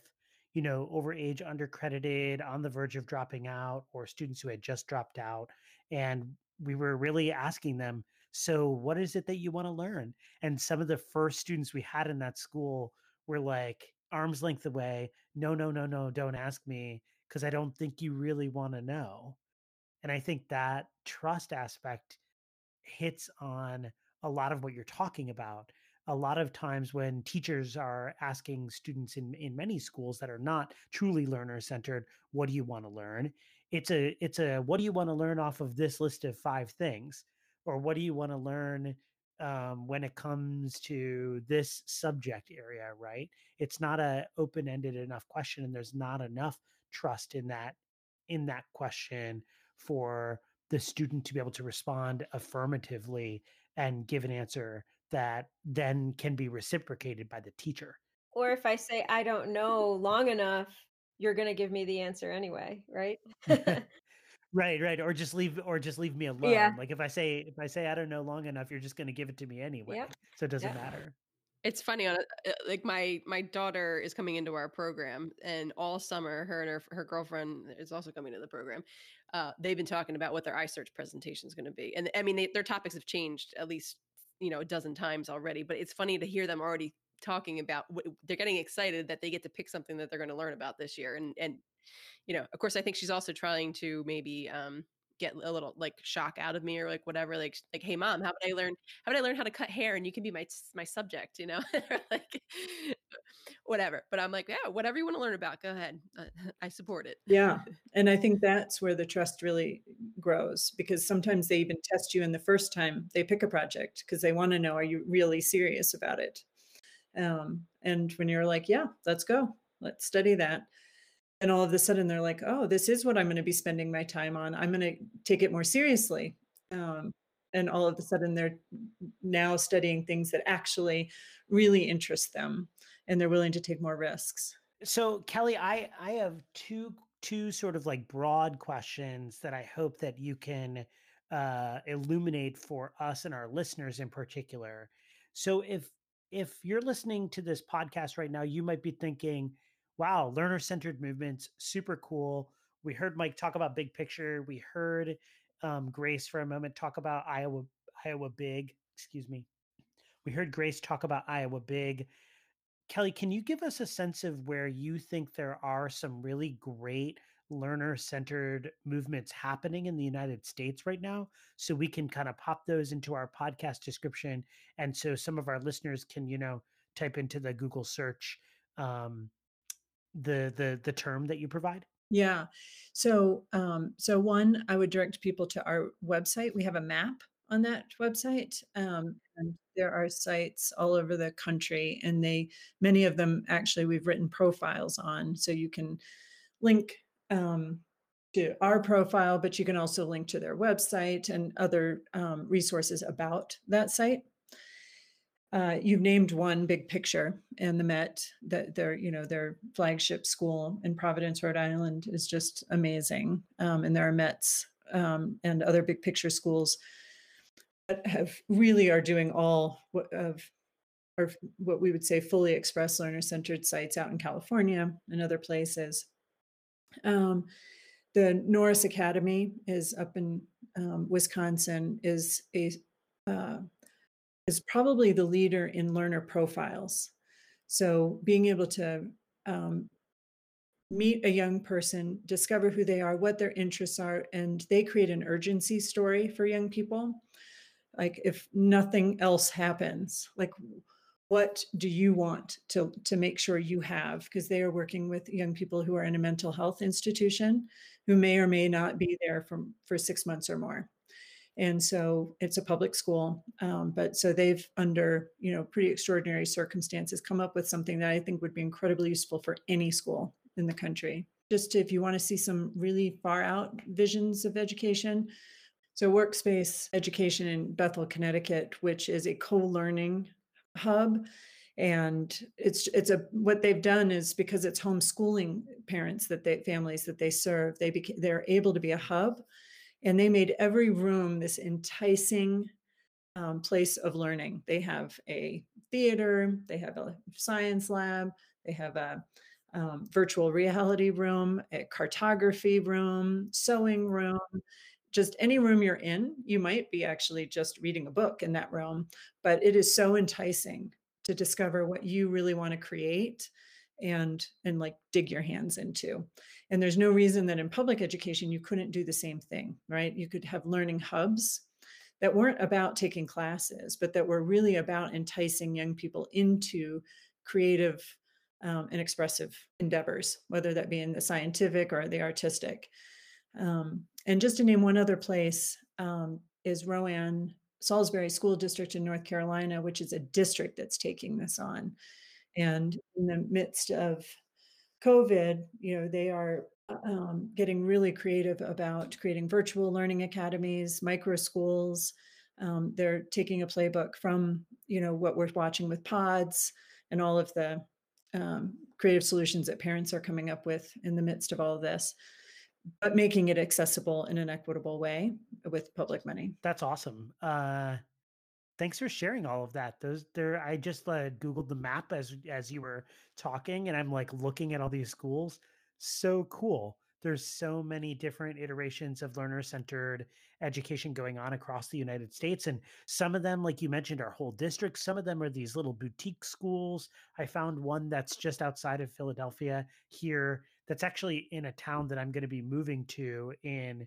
[SPEAKER 1] you know, overage, undercredited, on the verge of dropping out, or students who had just dropped out. And we were really asking them, so what is it that you want to learn? And some of the first students we had in that school were like arm's length away. No, no, no, no, don't ask me because I don't think you really want to know. And I think that trust aspect hits on a lot of what you're talking about. A lot of times when teachers are asking students in, in many schools that are not truly learner centered, what do you want to learn? It's a it's a what do you want to learn off of this list of five things? Or what do you want to learn um, when it comes to this subject area, right? It's not a open-ended enough question, and there's not enough trust in that in that question for the student to be able to respond affirmatively and give an answer that then can be reciprocated by the teacher.
[SPEAKER 3] Or if I say I don't know long enough, you're going to give me the answer anyway, right?
[SPEAKER 1] right, right. Or just leave or just leave me alone.
[SPEAKER 3] Yeah.
[SPEAKER 1] Like if I say if I say I don't know long enough, you're just going to give it to me anyway.
[SPEAKER 3] Yep.
[SPEAKER 1] So it doesn't
[SPEAKER 3] Yep.
[SPEAKER 1] matter.
[SPEAKER 2] It's funny on a, uh, like my my daughter is coming into our program, and all summer, her and her her girlfriend is also coming to the program. Uh, they've been talking about what their iSearch presentation is going to be, and I mean they, their topics have changed at least you know a dozen times already. But it's funny to hear them already talking about. They're getting excited that they get to pick something that they're going to learn about this year, and and you know, of course, I think she's also trying to maybe um, get a little like shock out of me or like whatever. Like, like, hey, mom, how would I learn? How would I learn how to cut hair? And you can be my my subject, you know, like whatever. But I'm like, yeah, whatever you want to learn about, go ahead. Uh, I support it.
[SPEAKER 5] Yeah. And I think that's where the trust really grows because sometimes they even test you in the first time they pick a project because they want to know are you really serious about it? Um, and when you're like, yeah, let's go, let's study that. And all of a sudden they're like, oh, this is what I'm going to be spending my time on. I'm going to take it more seriously. Um, and all of a sudden they're now studying things that actually really interest them and they're willing to take more risks.
[SPEAKER 1] So Kelly, I I have two two sort of like broad questions that I hope that you can uh, illuminate for us and our listeners in particular. So if if you're listening to this podcast right now, you might be thinking, "Wow, learner centered movements, super cool." We heard Mike talk about big picture. We heard um, Grace for a moment talk about Iowa Iowa Big. Excuse me. We heard Grace talk about Iowa Big. Kelly, can you give us a sense of where you think there are some really great learner centered movements happening in the United States right now? So we can kind of pop those into our podcast description. And so some of our listeners can, you know, type into the Google search um, the the the term that you provide.
[SPEAKER 5] Yeah. So, um, so one, I would direct people to our website. We have a map on that website, um, and there are sites all over the country, and they, many of them actually, we've written profiles on, so you can link um, to our profile, but you can also link to their website and other um, resources about that site. Uh, you've named one big picture and the Met that their you know their flagship school in Providence, Rhode Island is just amazing. Um, and there are Mets um, and other big picture schools that have really are doing all of or what we would say fully express learner centered sites out in California and other places. Um, the Norris Academy is up in um, Wisconsin is a uh, is probably the leader in learner profiles. So being able to um, meet a young person, discover who they are, what their interests are, and they create an urgency story for young people. Like if nothing else happens, like what do you want to to make sure you have? Because they are working with young people who are in a mental health institution who may or may not be there for, for six months or more and so it's a public school um, but so they've under you know pretty extraordinary circumstances come up with something that i think would be incredibly useful for any school in the country. Just if you want to see some really far out visions of education so workspace education in bethel connecticut which is a co-learning hub and it's it's a what they've done is because it's homeschooling parents that they families that they serve they beca- they're able to be a hub and they made every room this enticing um, place of learning. They have a theater, they have a science lab, they have a um, virtual reality room, a cartography room, sewing room. Just any room you're in, you might be actually just reading a book in that room, but it is so enticing to discover what you really want to create and and like dig your hands into. And there's no reason that in public education you couldn't do the same thing right? You could have learning hubs that weren't about taking classes but that were really about enticing young people into creative um, and expressive endeavors whether that be in the scientific or the artistic. Um, and just to name one other place um, is rowan salisbury school district in north carolina which is a district that's taking this on and in the midst of COVID, you know, they are um, getting really creative about creating virtual learning academies, micro schools. Um, they're taking a playbook from, you know, what we're watching with pods and all of the um, creative solutions that parents are coming up with in the midst of all of this, but making it accessible in an equitable way with public money.
[SPEAKER 1] That's awesome. Uh, thanks for sharing all of that. Those there, I just uh, googled the map as as you were talking, and I'm like looking at all these schools. So cool. There's so many different iterations of learner centered education going on across the United States. And some of them, like you mentioned, are whole districts. Some of them are these little boutique schools. I found one that's just outside of Philadelphia here that's actually in a town that I'm going to be moving to in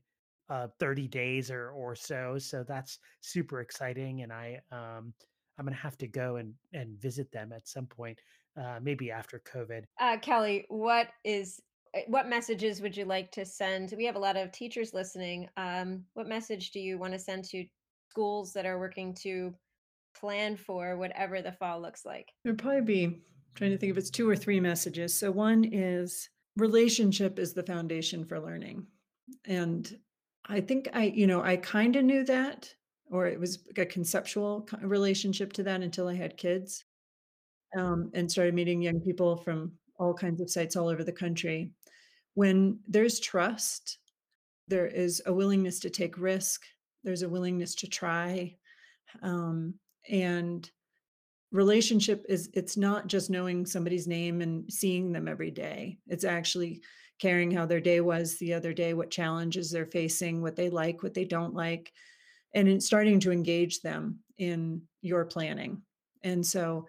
[SPEAKER 1] uh, 30 days or or so. So that's super exciting, and I um, I'm gonna have to go and and visit them at some point, uh, maybe after COVID.
[SPEAKER 3] Uh, Kelly, what is eh, what messages would you like to send? We have a lot of teachers listening. Um, what message do you want to send to schools that are working to plan for whatever the fall looks like?
[SPEAKER 5] There'd probably be trying to think if it's two or three messages. So one is relationship is the foundation for learning. And I think I, you know, I kind of knew that, or it was a conceptual relationship to that until I had kids um, and started meeting young people from all kinds of sites all over the country. When there's trust, there is a willingness to take risk, there's a willingness to try. Um, and relationship is it's not just knowing somebody's name and seeing them every day it's actually caring how their day was the other day, what challenges they're facing, what they like, what they don't like, and in starting to engage them in your planning. And so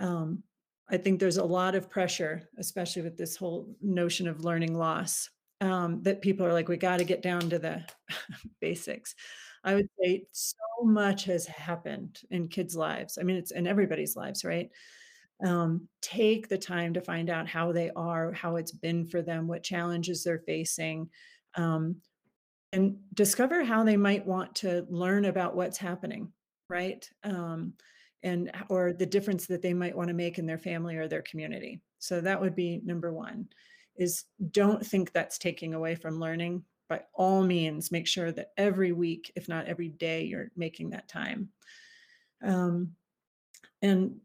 [SPEAKER 5] um, I think there's a lot of pressure, especially with this whole notion of learning loss, um, that people are like, we got to get down to the basics. I would say so much has happened in kids' lives. I mean, it's in everybody's lives, right? Um, take the time to find out how they are, how it's been for them, what challenges they're facing, um, and discover how they might want to learn about what's happening, right? Um, and or the difference that they might want to make in their family or their community. So that would be number one. Is don't think that's taking away from learning. By all means, make sure that every week, if not every day, you're making that time. Um, and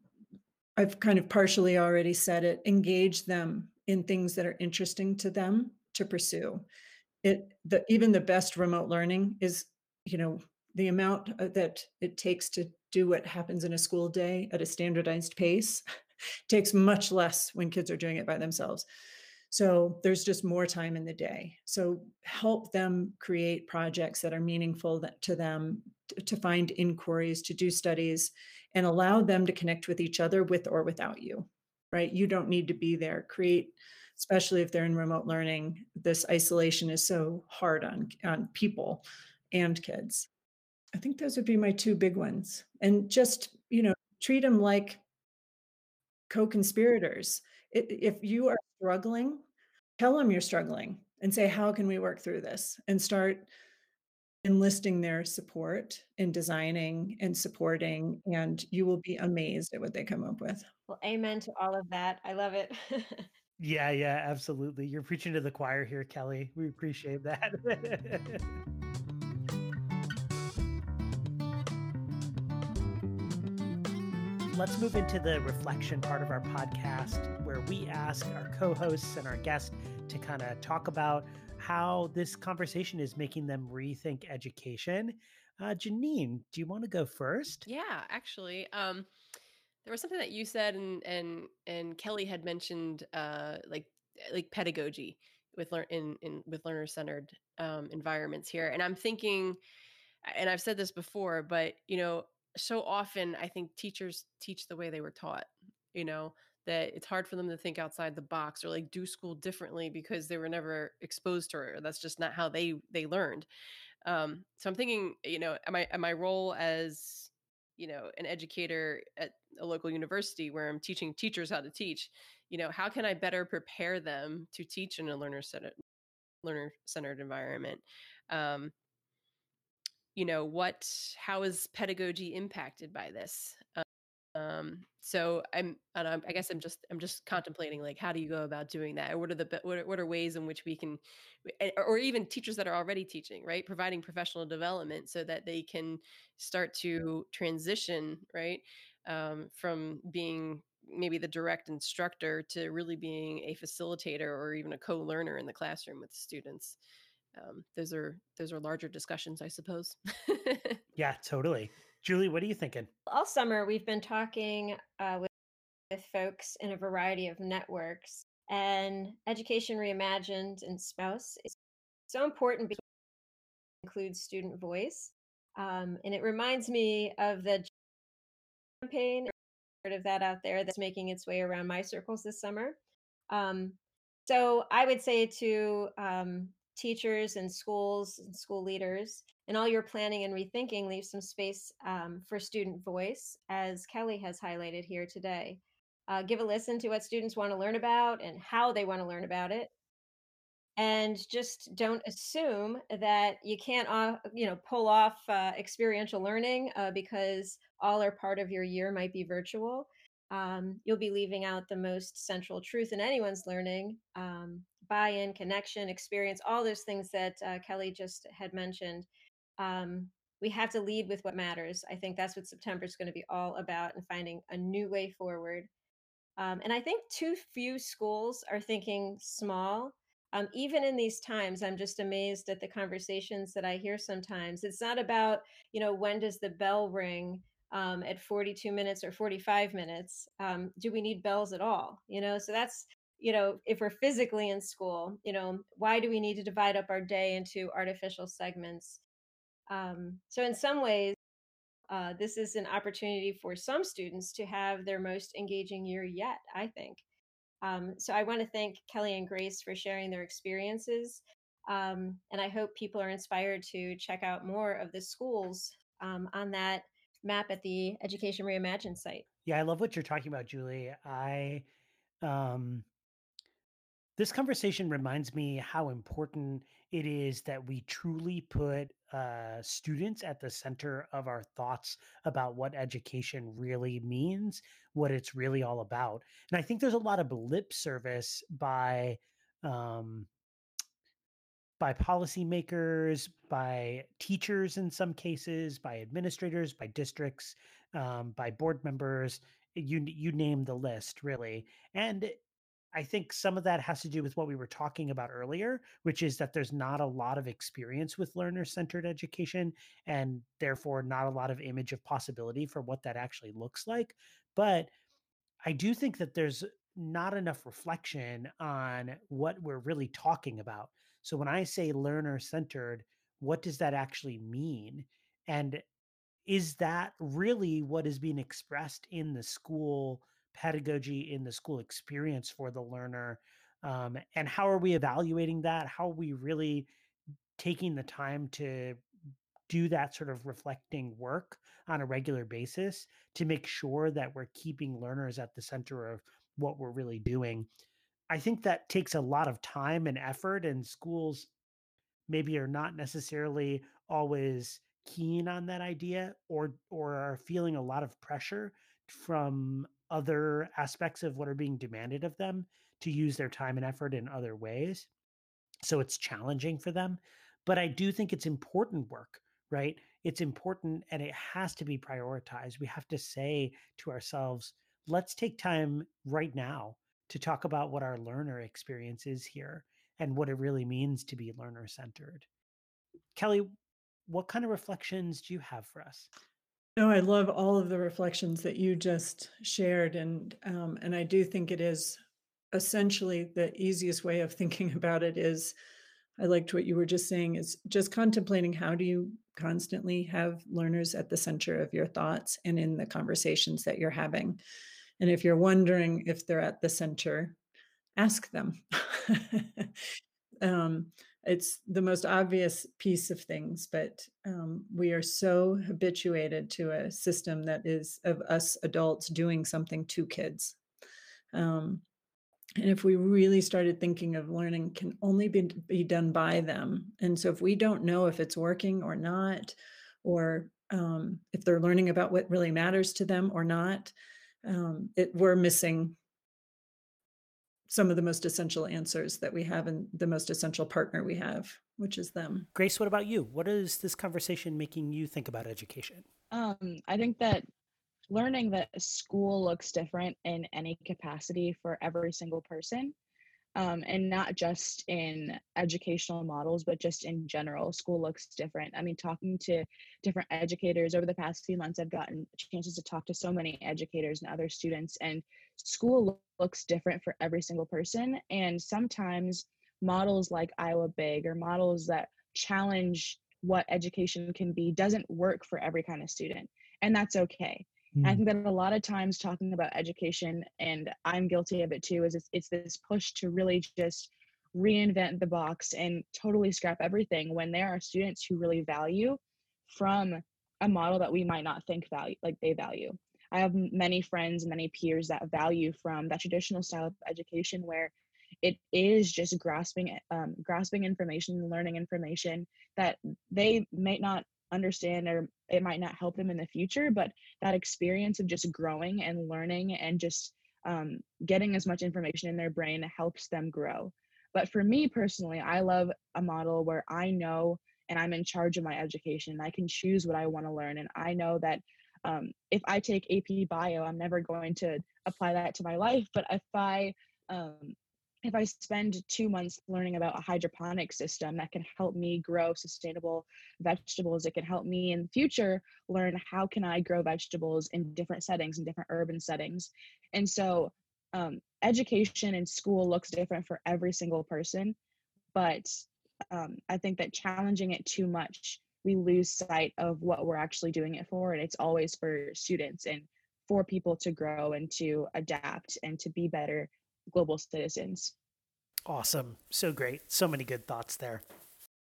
[SPEAKER 5] I've kind of partially already said it, engage them in things that are interesting to them to pursue. It the even the best remote learning is, you know, the amount uh, that it takes to do what happens in a school day at a standardized pace takes much less when kids are doing it by themselves. So there's just more time in the day. So help them create projects that are meaningful to them, to find inquiries, to do studies, and allow them to connect with each other with or without you, right? You don't need to be there. Create, especially if they're in remote learning, this isolation is so hard on, on people and kids. I think those would be my two big ones. And just, you know, treat them like co conspirators. If you are struggling, tell them you're struggling and say, how can we work through this? And start enlisting their support in designing and supporting, and you will be amazed at what they come up with.
[SPEAKER 3] Well, amen to all of that. I love it.
[SPEAKER 1] yeah, yeah, absolutely. You're preaching to the choir here, Kelly. We appreciate that. let's move into the reflection part of our podcast where we ask our co hosts and our guests to kind of talk about how this conversation is making them rethink education. Uh, Janine, do you want to go first?
[SPEAKER 2] Yeah, actually. Um, there was something that you said and and and Kelly had mentioned uh, like like pedagogy with learn in, in with learner centered um, environments here and i'm thinking and i've said this before but you know so often I think teachers teach the way they were taught. You know, that it's hard for them to think outside the box or like do school differently because they were never exposed to it or that's just not how they they learned. Um, so i'm thinking you know am i am my role as you know an educator at a local university where i'm teaching teachers how to teach you know how can i better prepare them to teach in a learner centered learner centered environment? Um, you know what how is pedagogy impacted by this? um so i'm and I'm, i guess i'm just i'm just contemplating like how do you go about doing that? What are the what are, what are ways in which we can or even teachers that are already teaching right? Providing professional development so that they can start to transition right? Um, from being maybe the direct instructor to really being a facilitator or even a co-learner in the classroom with students. Um, those are those are larger discussions i suppose.
[SPEAKER 1] Yeah totally julie what are you thinking?
[SPEAKER 3] All summer we've been talking uh, with, with folks in a variety of networks and education reimagined and spouse is so important because it includes student voice um, and it reminds me of the campaign heard of that out there that's making its way around my circles this summer. Um, so i would say to um, teachers and schools and school leaders and all your planning and rethinking leave some space um, for student voice as kelly has highlighted here today. Uh, give a listen to what students want to learn about and how they want to learn about it. And just don't assume that you can't uh, you know pull off uh, experiential learning uh, because all or part of your year might be virtual. Um, you'll be leaving out the most central truth in anyone's learning um, buy in, connection, experience, all those things that uh, Kelly just had mentioned. Um, we have to lead with what matters. I think that's what September is going to be all about and finding a new way forward. Um, and I think too few schools are thinking small. Um, even in these times, I'm just amazed at the conversations that I hear sometimes. It's not about, you know, when does the bell ring um, at 42 minutes or 45 minutes? Um, do we need bells at all? You know, so that's you know, if we're physically in school, you know, why do we need to divide up our day into artificial segments? Um, so, in some ways, uh, this is an opportunity for some students to have their most engaging year yet, I think. Um, so, I want to thank Kelly and Grace for sharing their experiences. Um, and I hope people are inspired to check out more of the schools um, on that map at the Education Reimagined site.
[SPEAKER 1] Yeah, I love what you're talking about, Julie. I um this conversation reminds me how important it is that we truly put uh, students at the center of our thoughts about what education really means, what it's really all about. And I think there's a lot of lip service by um, by policymakers, by teachers in some cases, by administrators, by districts, um, by board members. You you name the list, really. And I think some of that has to do with what we were talking about earlier, which is that there's not a lot of experience with learner centered education and therefore not a lot of image of possibility for what that actually looks like. But I do think that there's not enough reflection on what we're really talking about. So when I say learner centered, what does that actually mean? And is that really what is being expressed in the school? Pedagogy in the school experience for the learner um, and how are we evaluating that? How are we really taking the time to do that sort of reflecting work on a regular basis to make sure that we're keeping learners at the center of what we're really doing? I think that takes a lot of time and effort and schools maybe are not necessarily always keen on that idea or or are feeling a lot of pressure from other aspects of what are being demanded of them to use their time and effort in other ways. So it's challenging for them. But I do think it's important work, right? It's important and it has to be prioritized. We have to say to ourselves, let's take time right now to talk about what our learner experience is here and what it really means to be learner centered. Kelly, what kind of reflections do you have for us?
[SPEAKER 5] No, I love all of the reflections that you just shared, and um, and I do think it is essentially the easiest way of thinking about it is. I liked what you were just saying is just contemplating how do you constantly have learners at the center of your thoughts and in the conversations that you're having. And if you're wondering if they're at the center, ask them. um, it's the most obvious piece of things, but um, we are so habituated to a system that is of us adults doing something to kids. Um, and if we really started thinking of learning can only be, be done by them and so if we don't know if it's working or not or um, if they're learning about what really matters to them or not um, it, we're missing some of the most essential answers that we have and the most essential partner we have which is them.
[SPEAKER 1] Grace what about you? What is this conversation making you think about education?
[SPEAKER 4] Um, i think that learning that a school looks different in any capacity for every single person um, and not just in educational models but just in general school looks different. I mean talking to different educators over the past few months i've gotten chances to talk to so many educators and other students and school looks different for every single person. And sometimes models like iowa big or models that challenge what education can be doesn't work for every kind of student and that's okay Mm. I think that a lot of times talking about education, and I'm guilty of it too, is it's, it's this push to really just reinvent the box and totally scrap everything when there are students who really value from a model that we might not think value like they value. I have many friends and many peers that value from that traditional style of education where it is just grasping um, grasping information learning information that they may not understand or it might not help them in the future but that experience of just growing and learning and just um, getting as much information in their brain helps them grow. But for me personally i love a model where i know and i'm in charge of my education. I can choose what i want to learn and i know that um, if i take ap bio i'm never going to apply that to my life but if i um, if I spend two months learning about a hydroponic system that can help me grow sustainable vegetables, it can help me in the future learn how can I grow vegetables in different settings, in different urban settings. And so um, education in school looks different for every single person, but um, I think that challenging it too much, we lose sight of what we're actually doing it for. And it's always for students and for people to grow and to adapt and to be better global citizens.
[SPEAKER 1] Awesome. So great. So many good thoughts there.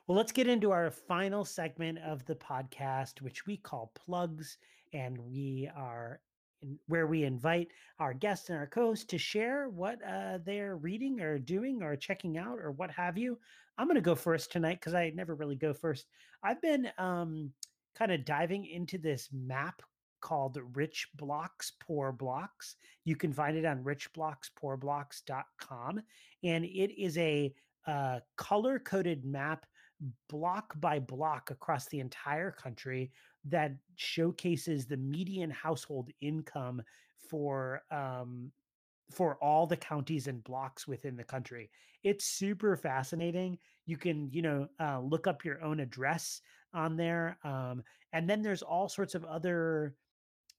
[SPEAKER 1] Well, let's get into our final segment of the podcast, which we call plugs. And we are in, where we invite our guests and our co-hosts to share what uh, they're reading or doing or checking out or what have you. I'm going to go first tonight because I never really go first. I've been um, kind of diving into this map called Rich Blocks Poor Blocks. You can find it on richblockspoorblocks.com. And it is a uh, color coded map, block by block across the entire country that showcases the median household income for um, for all the counties and blocks within the country. It's super fascinating. You can, you know, uh, look up your own address on there. Um, and then there's all sorts of other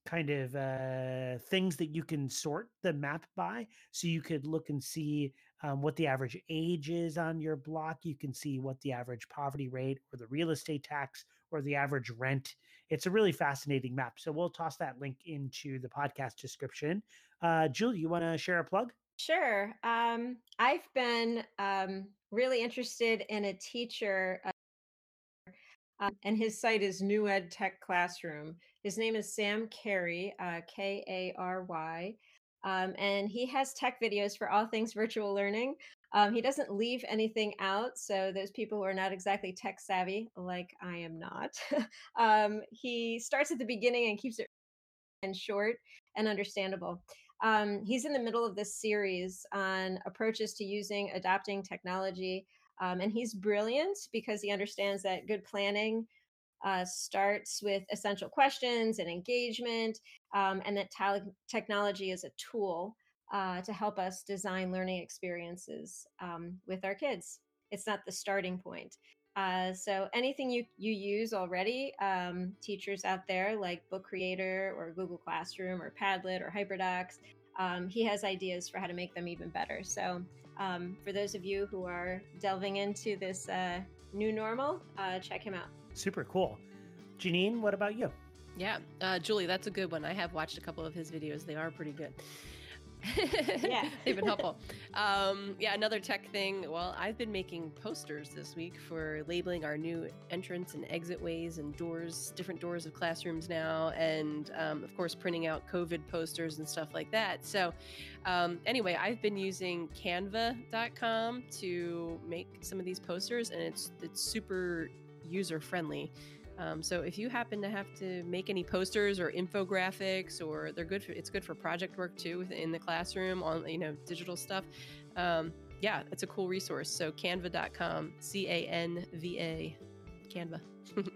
[SPEAKER 1] kind of uh, things that you can sort the map by. So you could look and see um, what the average age is on your block. You can see what the average poverty rate or the real estate tax or the average rent. It's a really fascinating map. So we'll toss that link into the podcast description. Uh, Julie, you want to share a plug?
[SPEAKER 3] Sure. Um, I've been um, really interested in a teacher. Uh, um, and his site is New Ed Tech Classroom. His name is Sam Kary, uh, K A R Y. Um, and he has tech videos for all things virtual learning. Um, he doesn't leave anything out. So, those people who are not exactly tech savvy, like I am not, um, he starts at the beginning and keeps it and short and understandable. Um, he's in the middle of this series on approaches to using adopting technology um, and he's brilliant because he understands that good planning uh, starts with essential questions and engagement, um, and that t- technology is a tool uh, to help us design learning experiences um, with our kids. It's not the starting point. Uh, so anything you you use already, um, teachers out there like Book Creator or Google Classroom or Padlet or HyperDocs, um, he has ideas for how to make them even better. So um, for those of you who are delving into this uh, new normal, uh, check him out.
[SPEAKER 1] Super cool. Janine, what about you?
[SPEAKER 2] Yeah, uh, Julie, that's a good one. I have watched a couple of his videos. They are pretty good.
[SPEAKER 3] Yeah.
[SPEAKER 2] They've been helpful. Um, yeah, another tech thing. Well, I've been making posters this week for labeling our new entrance and exit ways and doors, different doors of classrooms now, and um, of course, printing out COVID posters and stuff like that. So, um, anyway, I've been using Canva.com to make some of these posters, and it's it's super user friendly. Um, so if you happen to have to make any posters or infographics, or they're good for it's good for project work too in the classroom on you know digital stuff. Um, yeah, it's a cool resource. So canva.com, C A N V A, Canva.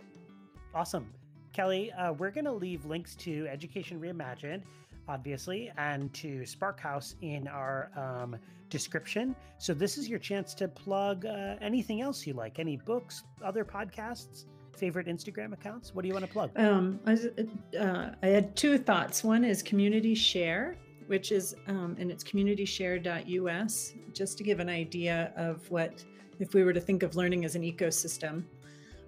[SPEAKER 1] Awesome. Kelly, uh, we're going to leave links to Education Reimagined, obviously, and to Spark House in our um, description. So this is your chance to plug uh, anything else you like, any books, other podcasts, favorite Instagram accounts. What do you want to plug?
[SPEAKER 5] Um, I, uh, I had two thoughts. One is Community Share, which is, um, and it's communityshare.us, just to give an idea of what, if we were to think of learning as an ecosystem,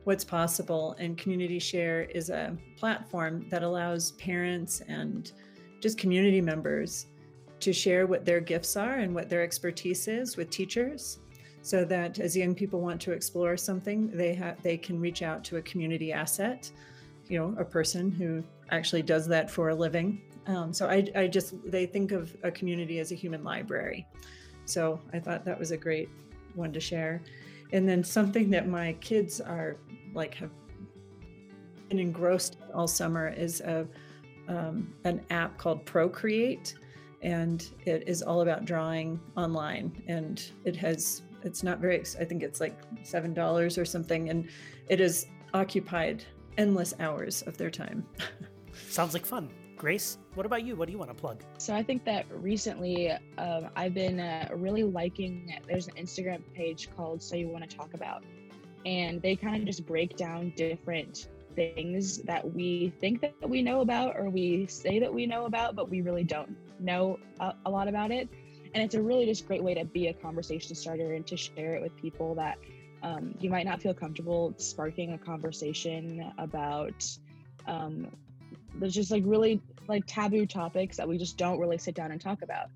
[SPEAKER 5] what's possible. And Community Share is a platform that allows parents and just community members to share what their gifts are and what their expertise is with teachers so that as young people want to explore something they have they can reach out to a community asset you know a person who actually does that for a living. Um, so I, I just they think of a community as a human library. So i thought that was a great one to share. And then something that my kids are like have been engrossed all summer is a um, an app called procreate and it is all about drawing online and it has it's not very i think it's like seven dollars or something and it has occupied endless hours of their time
[SPEAKER 1] Sounds like fun. Grace, what about you? What do you want to plug?
[SPEAKER 4] So I think that recently um, I've been uh, really liking. There's an Instagram page called "So You Want to Talk About," and they kind of just break down different things that we think that we know about or we say that we know about, but we really don't know a, a lot about it. And it's a really just great way to be a conversation starter and to share it with people that um, you might not feel comfortable sparking a conversation about. Um, there's just like really like taboo topics that we just don't really sit down and talk about.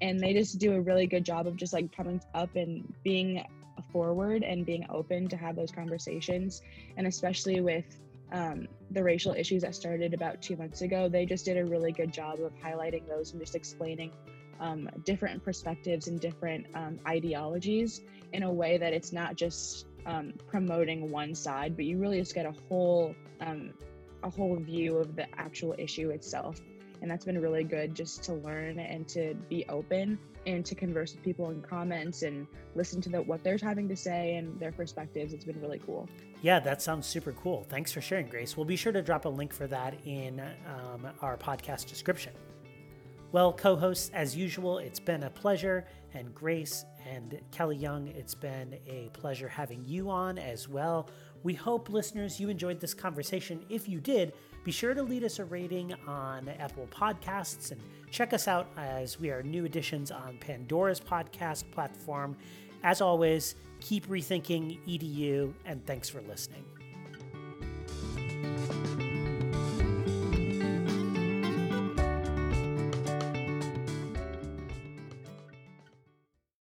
[SPEAKER 4] And they just do a really good job of just like coming up and being forward and being open to have those conversations. And especially with um, the racial issues that started about two months ago, they just did a really good job of highlighting those and just explaining um, different perspectives and different um, ideologies in a way that it's not just um, promoting one side, but you really just get a whole um, a whole view of the actual issue itself. And that's been really good just to learn and to be open and to converse with people in comments and listen to the, what they're having to say and their perspectives. It's been really cool.
[SPEAKER 1] Yeah, that sounds super cool. Thanks for sharing, Grace. We'll be sure to drop a link for that in um, our podcast description. Well, co hosts, as usual, it's been a pleasure. And Grace and Kelly Young, it's been a pleasure having you on as well. We hope, listeners, you enjoyed this conversation. If you did, be sure to leave us a rating on Apple Podcasts and check us out as we are new additions on Pandora's podcast platform. As always, keep rethinking EDU, and thanks for listening.